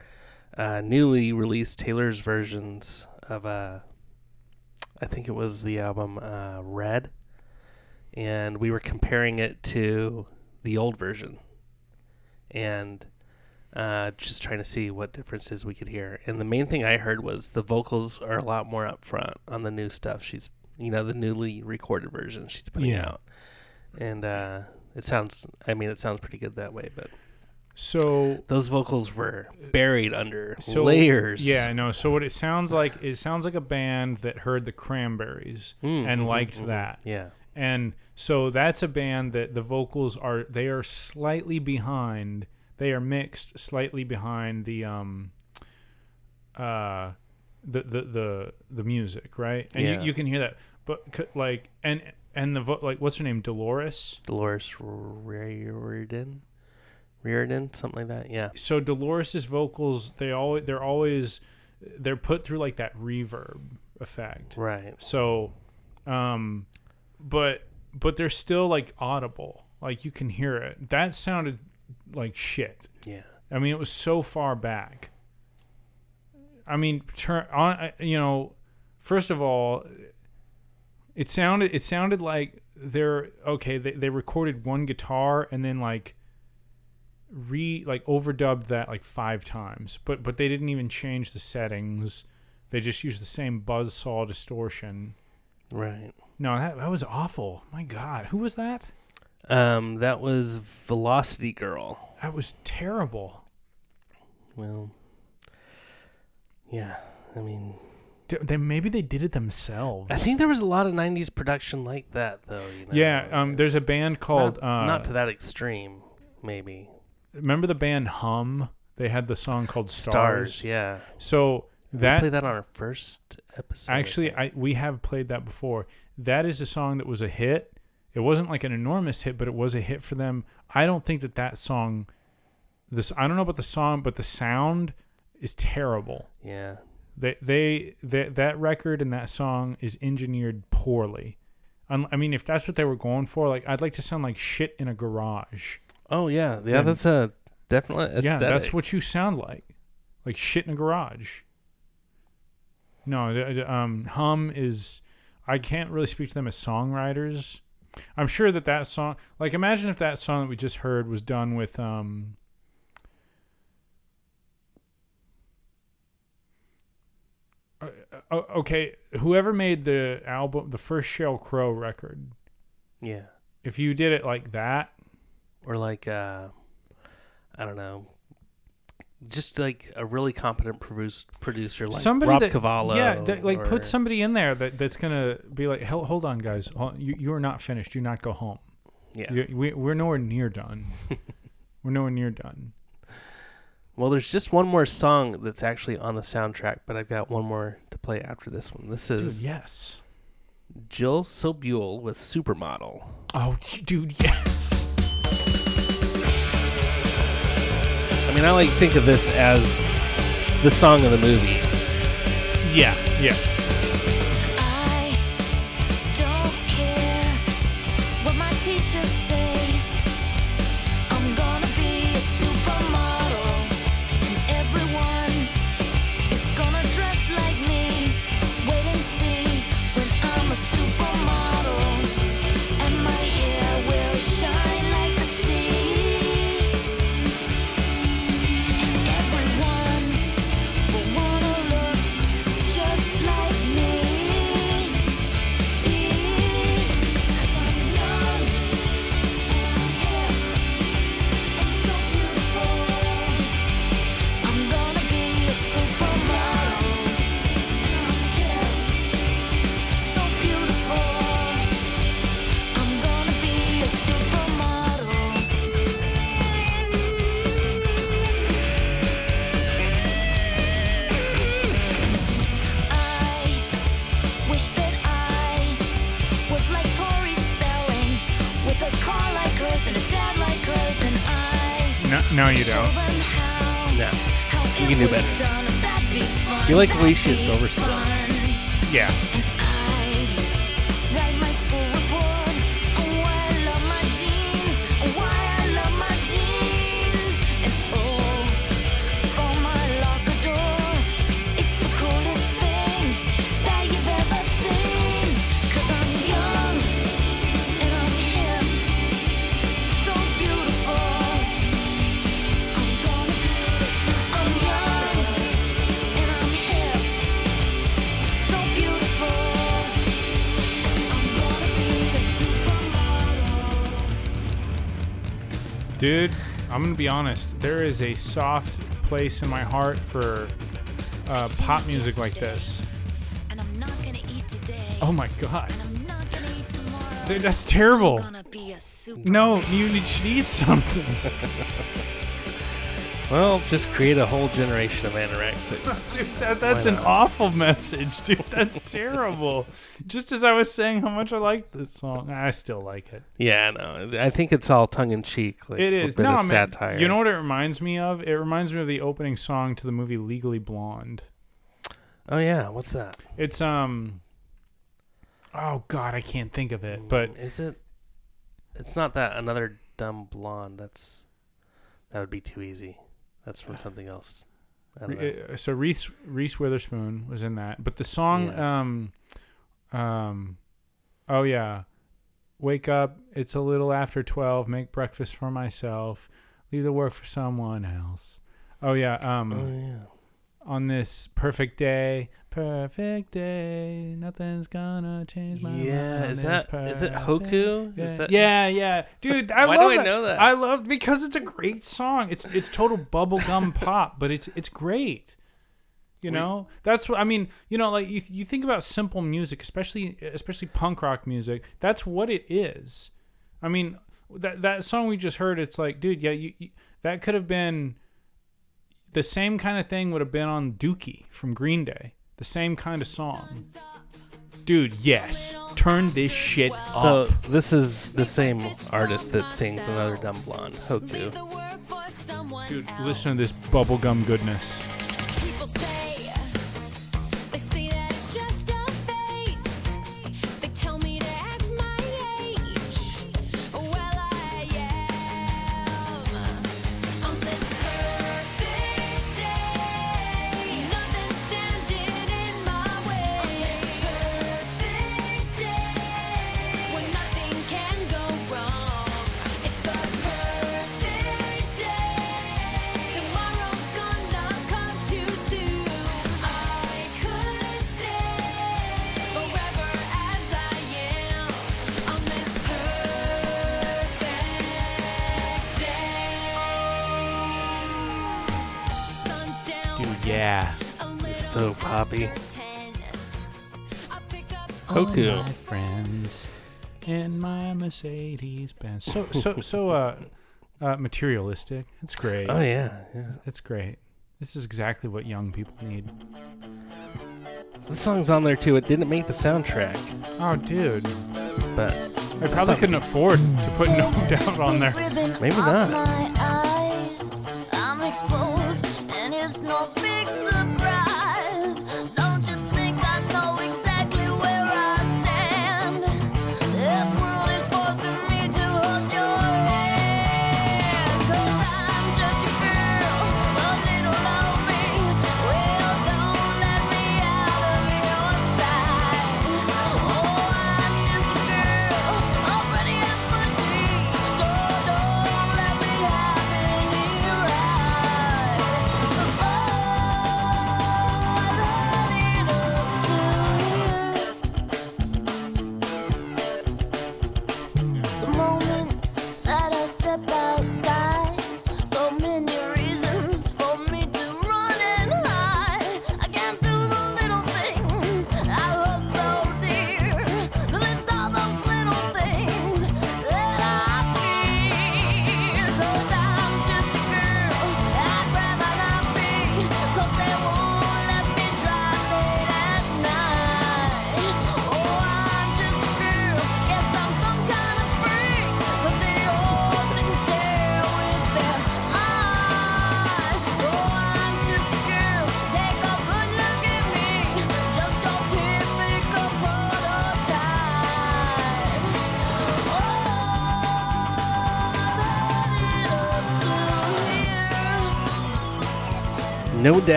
uh, newly released Taylor's versions of uh, I think it was the album uh, Red, and we were comparing it to the old version, and uh, just trying to see what differences we could hear. And the main thing I heard was the vocals are a lot more up front on the new stuff. She's you know the newly recorded version she's putting Yeah. out, and uh, it sounds. I mean, it sounds pretty good that way, but So those vocals were buried under so layers. Yeah, I know. So what it sounds like it sounds like a band that heard the Cranberries Mm, and mhm, liked mhm. that. Yeah. And so that's a band that the vocals are they are slightly behind. They are mixed slightly behind the um uh the the the, the music, right? And Yeah. you, you can hear that. But like and and the vo- like what's her name? Dolores. Dolores Reardon, Reardon, something like that. Yeah. So Dolores's vocals they always they're always they're put through like that reverb effect. Right. So, um, but but they're still like audible. Like you can hear it. That sounded like shit. Yeah. I mean, it was so far back. I mean, turn on. You know, first of all, it sounded it sounded like they're okay. They they recorded one guitar and then like re like overdubbed that like five times, but but they didn't even change the settings. They just used the same buzz saw distortion. Right. No, that that was awful. My God, who was that? Um, that was Velocity Girl. That was terrible. Well. Yeah. I mean, D- They maybe they did it themselves. I think there was a lot of '90s production like that, though. You know? Yeah, um, there's a band called. not, uh, not to that extreme, maybe. Remember the band Hum? They had the song called Stars. Stars. Yeah. So we that played that on our first episode. Actually. I we have played that before. That is a song that was a hit. It wasn't like an enormous hit, but it was a hit for them. I don't think that that song. This I don't know about the song, but the sound is terrible. yeah. They they that that record and that song is engineered poorly. I mean, if that's what they were going for, like I'd like to sound like shit in a garage. Oh yeah, yeah. Then- that's a definitely Yeah, that's what you sound like, like shit in a garage. No, um, hum is. I can't really speak to them as songwriters. I'm sure that that song, like, imagine if that song that we just heard was done with, um, uh, uh, okay, whoever made the album, the first Sheryl Crow record, yeah. if you did it like that, Or like uh, I don't know, just like a really competent produce, producer like somebody Rob that Cavallo. yeah d- like or- put somebody in there that that's gonna be like hold, hold on guys you you are not finished do not go home Yeah. You- we, we're nowhere near done *laughs* we're nowhere near done Well, there's just one more song that's actually on the soundtrack, but I've got one more to play after this one. This dude is yes Jill Sobule with Supermodel. oh dude *laughs* yes Mean, I like think of this as the song of the movie. yeah yeah like Alicia Silverstone. yeah be honest there is a soft place in my heart for uh, pop music like this And I'm not gonna eat today. oh my god And I'm not gonna eat tomorrow. Dude, that's terrible I'm gonna be a super. no you need, should eat something *laughs* Well, just create a whole generation of anorexics. *laughs* Dude, that, that's Why an not? awful message, dude. *laughs* That's terrible. Just as I was saying how much I like this song, I still like it. yeah, no, I think it's all tongue in cheek. Like it a bit No, of man. satire. You know what it reminds me of? It reminds me of the opening song to the movie Legally Blonde. Oh yeah, what's that? It's um. Oh God, I can't think of it. But is it? It's not that another dumb blonde. That's that would be too easy. That's from something else. I don't know. uh, so Reese Reese Witherspoon was in that. But the song, Yeah. um, um, oh yeah, wake up. It's a little after twelve. Make breakfast for myself. Leave the work for someone else. Oh yeah. Um, Oh yeah. on this perfect day, perfect day, nothing's gonna change my Yeah, mind. is that is it. Hoku? Yeah, Is that yeah, yeah, dude. I Why love do I that. know that? I love because it's a great song. It's it's total bubblegum *laughs* pop, but it's it's great. You We- know, that's what I mean. You know, like you, you think about simple music, especially especially punk rock music. That's what it is. I mean, that that song we just heard. It's like, dude, yeah, you, you, that could have been the same kind of thing. Would have been on Dookie from Green Day. The same kind of song. Dude, yes. Turn this shit So up. this is the same artist that sings another dumb blonde, Hoku. Dude, listen to this bubblegum goodness. So poppy. All Hoku. my friends in my Mercedes Benz. So so so uh, uh materialistic. It's great. Oh yeah, yeah. It's great. This is exactly what young people need. The song's on there too. It didn't make the soundtrack, Oh, dude. but I probably couldn't afford to put *laughs* No Doubt on there. Maybe not.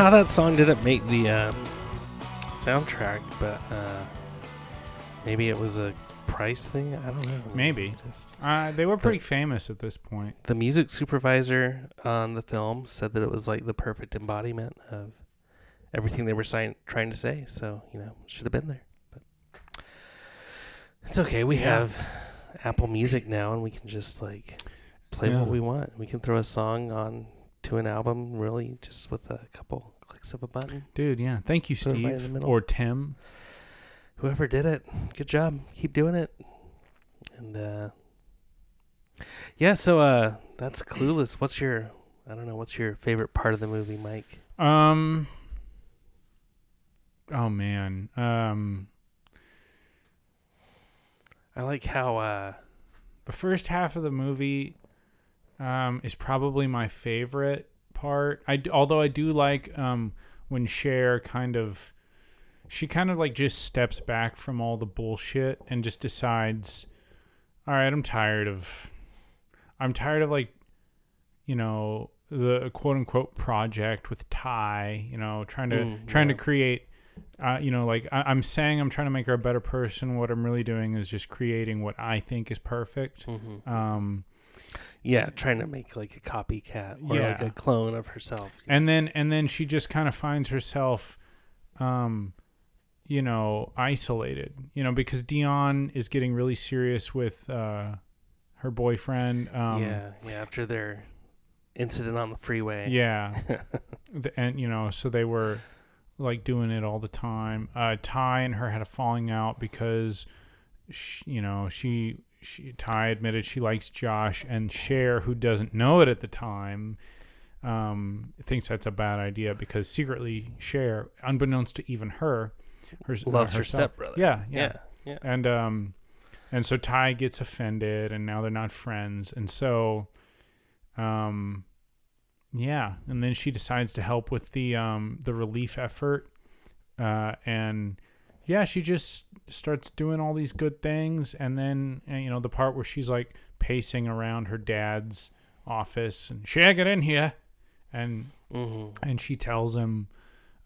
How that song didn't make the uh, soundtrack, but uh, maybe it was a price thing. I don't know. Maybe. Just- Uh, they were pretty famous at this point. the music supervisor on the film said that it was like the perfect embodiment of everything they were si- trying to say. So you know, should have been there. But it's okay. We Yeah. have Apple Music now, and we can just like play Yeah. what we want. We can throw a song on to an album, really, just with a couple clicks of a button. Dude, yeah. Thank you, Put it right in the Steve. middle. Or Tim. Whoever did it, good job. Keep doing it. And uh yeah, so uh that's clueless. What's your I don't know, what's your favorite part of the movie, Mike? Um. Oh man. Um. I like how uh The first half of the movie, um, is probably my favorite part. I d- although I do like um when Cher kind of, she kind of like just steps back from all the bullshit and just decides, all right, I'm tired of, I'm tired of like, you know, the quote unquote project with Ty, you know, trying to Mm, trying yeah. to create. Uh, you know, like I, I'm saying, I'm trying to make her a better person. What I'm really doing is just creating what I think is perfect. mhm. Um, yeah, trying to make like a copycat or like a clone of herself. and then and then she just kind of finds herself, um, you know, isolated. You know, because Dionne is getting really serious with uh, her boyfriend. Um, yeah, yeah, after their incident on the freeway. Yeah. *laughs* The- and you know, so they were like doing it all the time. Uh, Ty and her had a falling out because, she, you know, she she Ty admitted she likes Josh, and Cher, who doesn't know it at the time, um, thinks that's a bad idea because secretly Cher, unbeknownst to even her, her Loves uh, her stepbrother. Yeah, yeah, yeah, yeah. and um and so Ty gets offended and now they're not friends and so um yeah and then she decides to help with the um the relief effort uh and yeah she just starts doing all these good things. And then you know the part where she's like pacing around her dad's office and Shay get in here. And Mm-hmm. and she tells him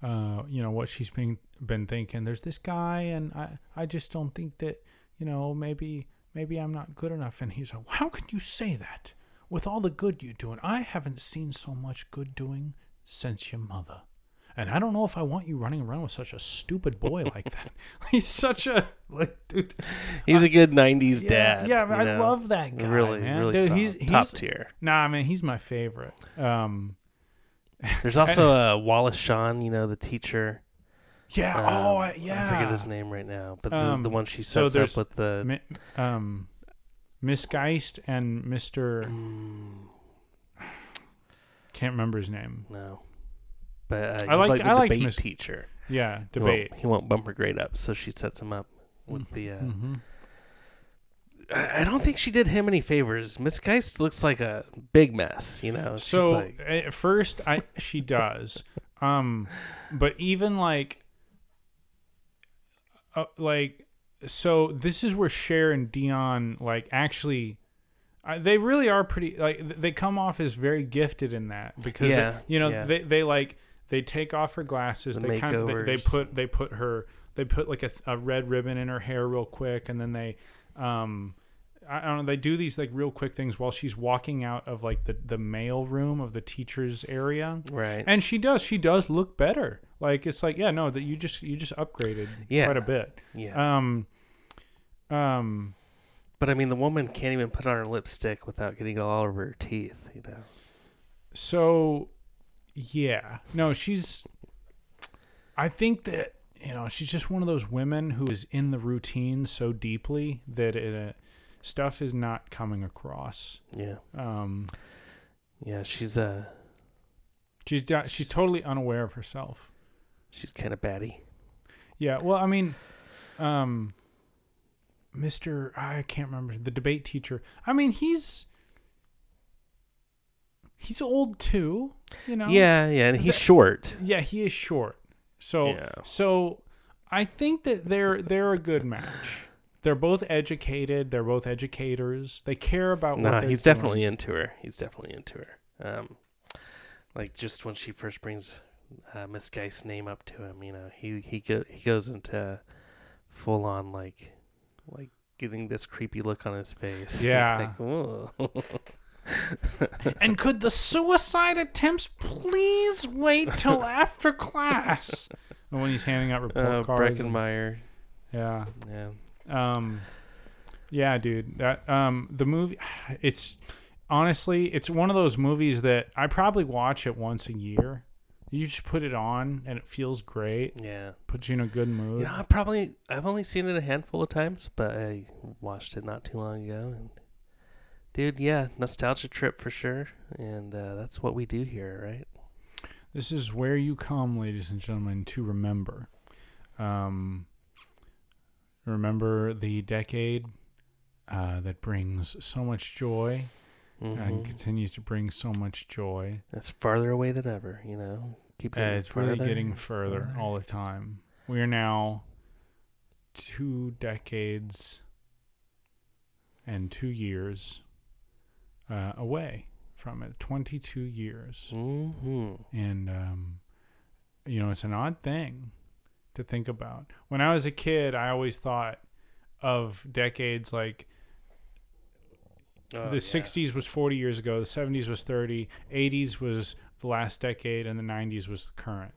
uh, you know what she's been been thinking. There's this guy and I I just don't think that you know maybe maybe I'm not good enough. And he's like how can you say that with all the good you're doing I haven't seen so much good doing since your mother And I don't know if I want you running around with such a stupid boy like that. *laughs* He's such a like, dude. He's a good '90s Yeah, dad. yeah, I know? love that guy. Really, man. really dude. He's he's top tier. Nah, I mean he's my favorite. Um, *laughs* There's also *laughs* uh, Wallace Shawn, you know, the teacher. yeah. Um, oh, I, yeah. I forget his name right now, but the, Um, the one she so sets there's up with the. Mi- um, Miss Geist and Mister Mm, *sighs* can't remember his name. no, but uh, I liked- like I liked Miss- teacher. Yeah, He debate. won't, he won't bump her grade up, so she sets him up with the. Uh, hmm I I don't think she did him any favors. Miss Geist looks like a big mess, you know. She's So like, at first, I she does, um, but even like, uh, like, so this is where Cher and Dionne like actually. Uh, they really are pretty like they come off as very gifted in that because they- you know yeah. they they like they take off her glasses The they kind of they, they put they put her they put like a, a red ribbon in her hair real quick and then they um I don't know. They do these like real quick things while she's walking out of like the the mail room of the teachers area, right. and she does. She does look better. Like it's like yeah, no, that you just you just upgraded Yeah. quite a bit. yeah. Um, um, but I mean, the woman can't even put on her lipstick without getting all over her teeth, you know. so yeah, no, she's. I think that you know she's just one of those women who is in the routine so deeply that it, uh, stuff is not coming across. Yeah. Um, Yeah, she's uh she's she's totally unaware of herself. she's kind of batty. Yeah, well, I mean, um, Mr. I can't remember the debate teacher. I mean, he's he's old too, you know. Yeah, yeah, and he's The- short. yeah, he is short. So, Yeah. so I think that they're they're a good match. They're both educated. They're both educators. They care about what Nah, he's doing. definitely into her. He's definitely into her. Um, like just when she first brings uh, Miss Geist's name up to him, you know, he he go, he goes into full on like like getting this creepy look on his face. *laughs* Yeah. like. *laughs* And could the suicide attempts please wait till *laughs* after class? And when he's handing out report uh, cards. and- Breckin Meyer. yeah. Yeah. Um, yeah, dude. That um, the movie. *sighs* It's honestly, it's one of those movies that I probably watch it once a year. You just put it on and it feels great. Yeah. Puts you in a good mood. You know, I probably I've only seen it a handful of times, but I watched it not too long ago. And dude, yeah, nostalgia trip for sure, and uh, that's what we do here, right? This is where you come, ladies and gentlemen, to remember. Um, remember the decade uh, that brings so much joy and Mhm. continues to bring so much joy. It's farther away than ever, you know. Keep Uh, it's really getting and further farther. all the time. We are now two decades and two years uh, away from it. 22 years. Mhm. And, um, you know, it's an odd thing to think about. When I was a kid, I always thought of decades like Oh, the yeah. 60s was 40 years ago, the 70s was 30, 80s was the last decade, and the 90s was the current.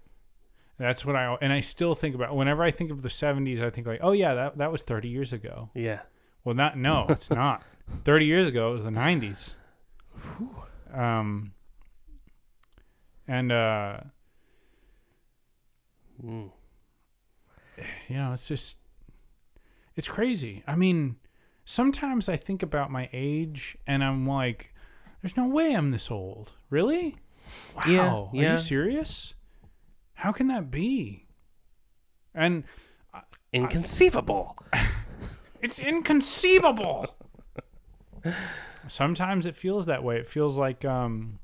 That's what I and I still think about. Whenever I think of the 70s, I think like, oh yeah, that that was 30 years ago. Yeah. Well, not no, it's not. 30 years ago, it was the 90s. Um, and uh, *sighs* you know, it's just it's crazy. I mean, sometimes I think about my age and I'm like, there's no way I'm this old. Really? Wow. Yeah, Are yeah. you serious? How can that be? And Inconceivable. *laughs* it's inconceivable. Sometimes it feels that way. It feels like um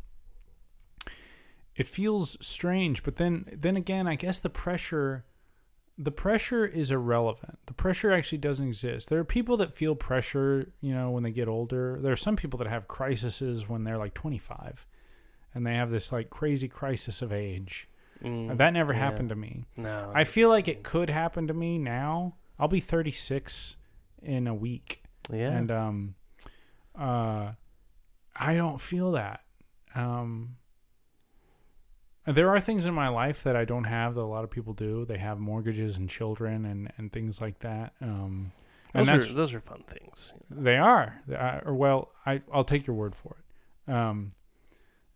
it feels strange, but then then again, I guess the pressure the pressure is irrelevant. The pressure actually doesn't exist. There are people that feel pressure, you know, when they get older. There are some people that have crises when they're like 25 and they have this like crazy crisis of age. Mm. That never yeah. happened to me. No. I feel like it could happen to me now. I'll be 36 in a week, Yeah. and um, uh, I don't feel that. Um, there are things in my life that I don't have that a lot of people do. They have mortgages and children and, and things like that. Um, and Those that's are those are fun things. they are. They are- or well, I I'll take your word for it. Um,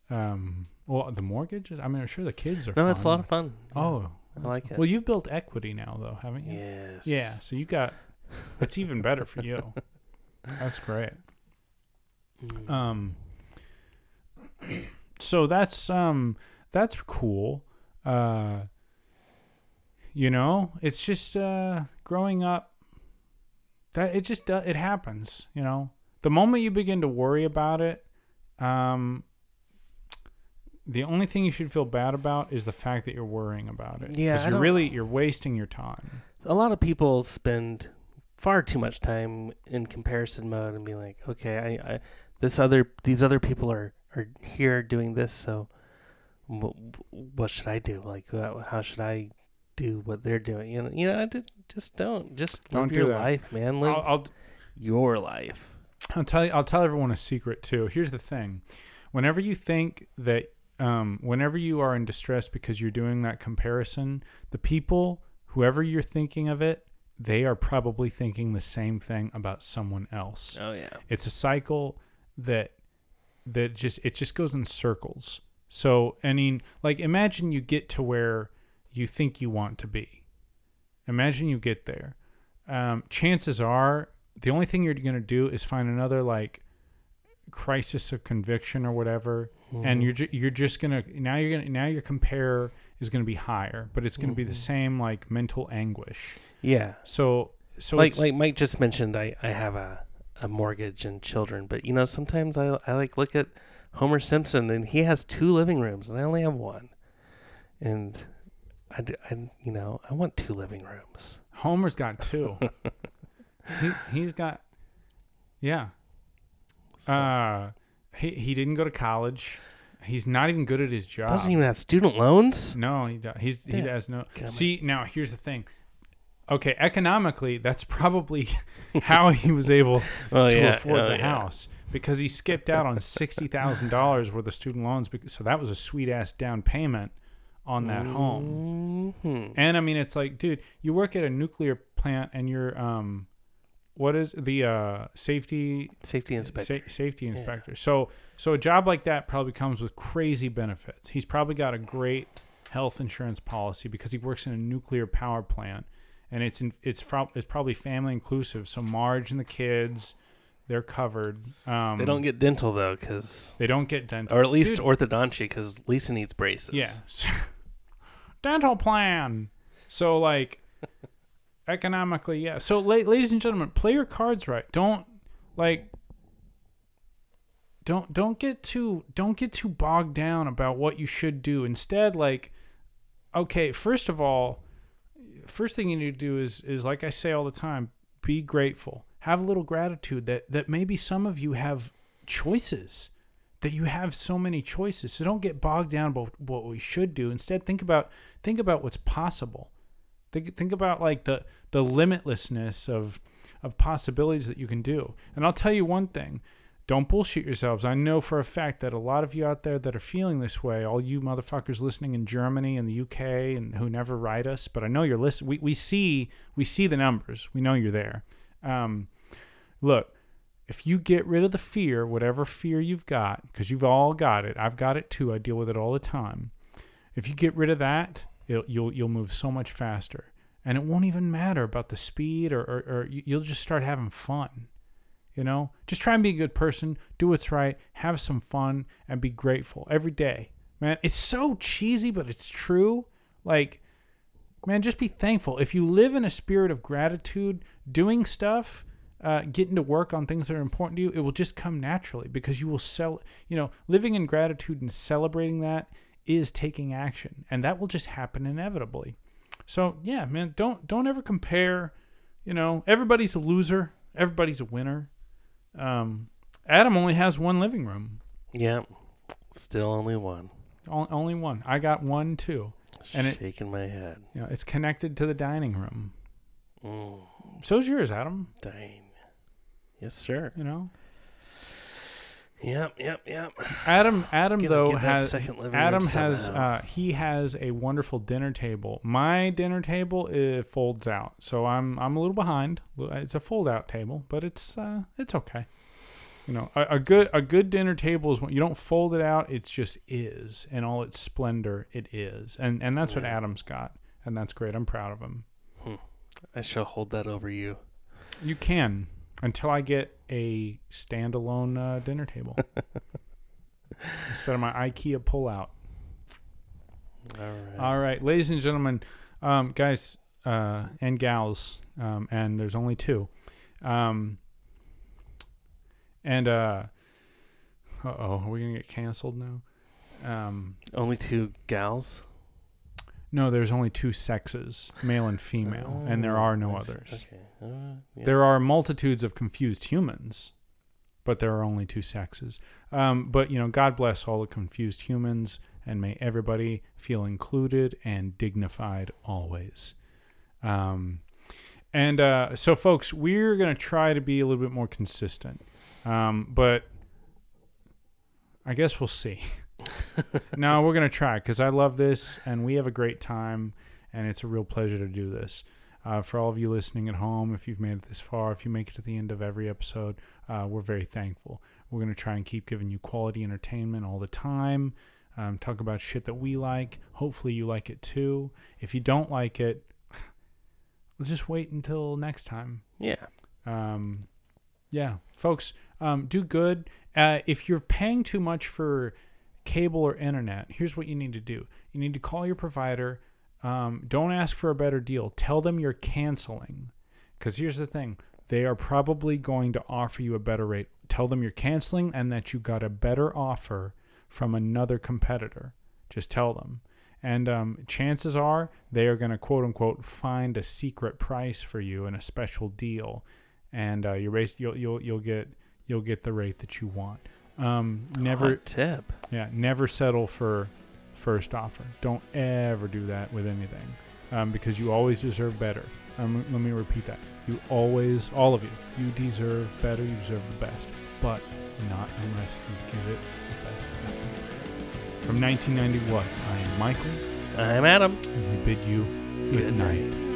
um, well, the mortgages. I mean, I'm sure the kids are. No, it's a lot of fun. Oh, I like cool. it. Well, you've built equity now, though, haven't you? Yes. Yeah. So you got. It's even better for you. *laughs* That's great. Mm. Um. So that's um that's cool. Uh. You know, it's just uh growing up. That it just do- it happens. You know, the moment you begin to worry about it, um. The only thing you should feel bad about is the fact that you're worrying about it. Yeah, because you're really you're wasting your time. a lot of people spend far too much time in comparison mode and be like, okay, I, I this other these other people are are here doing this, so what, what should I do? Like, how, how should I do what they're doing? You know, you know, I just don't just Don't live do your that. life, man. Live I'll, I'll your life. I'll tell you, I'll tell everyone a secret too. Here's the thing: whenever you think that, um, whenever you are in distress because you're doing that comparison, the people, whoever you're thinking of it, they are probably thinking the same thing about someone else. Oh yeah. It's a cycle that that just it just goes in circles. So I mean, like imagine you get to where you think you want to be. Imagine you get there. Um, chances are the only thing you're gonna do is find another like crisis of conviction or whatever, and you're ju- you're just gonna now you're gonna now your compare is gonna be higher, but it's gonna be the same like mental anguish. yeah. So so like it's, like Mike just mentioned, I I have a a mortgage and children, but you know sometimes I I like look at Homer Simpson and he has two living rooms and I only have one, and I, I you know I want two living rooms. Homer's got two. *laughs* he he's got yeah. So, Uh he he didn't go to college. He's not even good at his job. doesn't even have student loans. no, he does. He's he Damn. does no. Damn it. See, now here's the thing. Okay, economically, that's probably *laughs* how he was able *laughs* Oh to yeah, afford oh, the yeah. house because he skipped out on sixty thousand dollars worth of student loans. Because, so that was a sweet ass down payment on that home. Mhm. And I mean, it's like, dude, you work at a nuclear plant and you're, um, what is the uh, safety Safety inspector. sa- safety inspector? So, so a job like that probably comes with crazy benefits. He's probably got a great health insurance policy because he works in a nuclear power plant, and it's in, it's prob- it's probably family inclusive. So Marge and the kids, they're covered. Um, they don't get dental though, because they don't get dental, or at least Dude, orthodontia, because Lisa needs braces. Yeah. *laughs* Dental plan. So like *laughs* economically, yeah. So la- ladies and gentlemen, play your cards right. Don't like don't don't get too don't get too bogged down about what you should do. Instead, like okay, first of all, first thing you need to do is is like I say all the time, be grateful. Have a little gratitude that that maybe some of you have choices that you have so many choices. So don't get bogged down about what we should do. Instead, think about think about what's possible. Think think about like the the limitlessness of of possibilities that you can do. And I'll tell you one thing. Don't bullshit yourselves. I know for a fact that a lot of you out there that are feeling this way, all you motherfuckers listening in Germany and the UK and who never write us, but I know you're listening. We, we see we see the numbers. We know you're there. Um, look, if you get rid of the fear, whatever fear you've got, because you've all got it, I've got it too. I deal with it all the time. If you get rid of that, you'll you'll move so much faster, and it won't even matter about the speed, or, or, or you- you'll just start having fun. You know, just try and be a good person, do what's right, have some fun, and be grateful every day. Man, it's so cheesy, but it's true. Like, man, just be thankful. If you live in a spirit of gratitude, doing stuff, uh, getting to work on things that are important to you, it will just come naturally because you will sell. You know, living in gratitude and celebrating that is taking action, and that will just happen inevitably. So yeah, man, don't don't ever compare. You know, everybody's a loser. Everybody's a winner. Um, Adam only has one living room. Yeah. Still only one. O- only one. I got one too. And it- Shaking my head. You know, it's connected to the dining room. Mm, So's yours, Adam. dang. Yes, sir. You know. Yep, yep, yep. Adam Adam Gonna though get that has second living Adam room has somehow. uh, he has a wonderful dinner table. My dinner table it folds out, so I'm I'm a little behind. It's a fold out table, but it's uh, it's okay. You know, a, a good a good dinner table is when you don't fold it out; it's just is, and all its splendor it is, and and that's what Yeah. Adam's got, and that's great. I'm proud of him. I shall hold that over you. You can until I get a standalone uh, dinner table *laughs* instead of my IKEA pullout. All right. All right, ladies and gentlemen, um, guys uh, and gals, um, and there's only two. Um, and uh oh, are we gonna get canceled now? Um, Only two gals. No, there's only two sexes, male and female, and there Oh, are no others. Okay. Uh, yeah. There are multitudes of confused humans, but there are only two sexes. Um, but you know, God bless all the confused humans, and may everybody feel included and dignified always. Um, and uh, so, folks, we're gonna try to be a little bit more consistent, um, but I guess we'll see. *laughs* *laughs* no, we're gonna try because I love this, and we have a great time, and it's a real pleasure to do this. Uh, for all of you listening at home, if you've made it this far, if you make it to the end of every episode, uh, we're very thankful. We're going to try and keep giving you quality entertainment all the time. Um, talk about shit that we like. Hopefully, you like it too. If you don't like it, *sighs* let's just wait until next time. yeah. Um, yeah, folks, um, do good. Uh, if you're paying too much for cable or internet, here's what you need to do you need to call your provider. Um, don't ask for a better deal. Tell them you're canceling. Because here's the thing they are probably going to offer you a better rate. Tell them you're canceling and that you got a better offer from another competitor. Just tell them. And um, chances are they are going to quote unquote find a secret price for you and a special deal, and uh, your race you'll you'll you'll get you'll get the rate that you want. Um, never Hot tip. yeah never settle for first offer. Don't ever do that with anything, um, because you always deserve better. Um, let me repeat that. You always, all of you, you deserve better. You deserve the best, but not unless you give it the best effort. From 1991, I am Michael, I'm Adam. and we bid you good, Good night. night.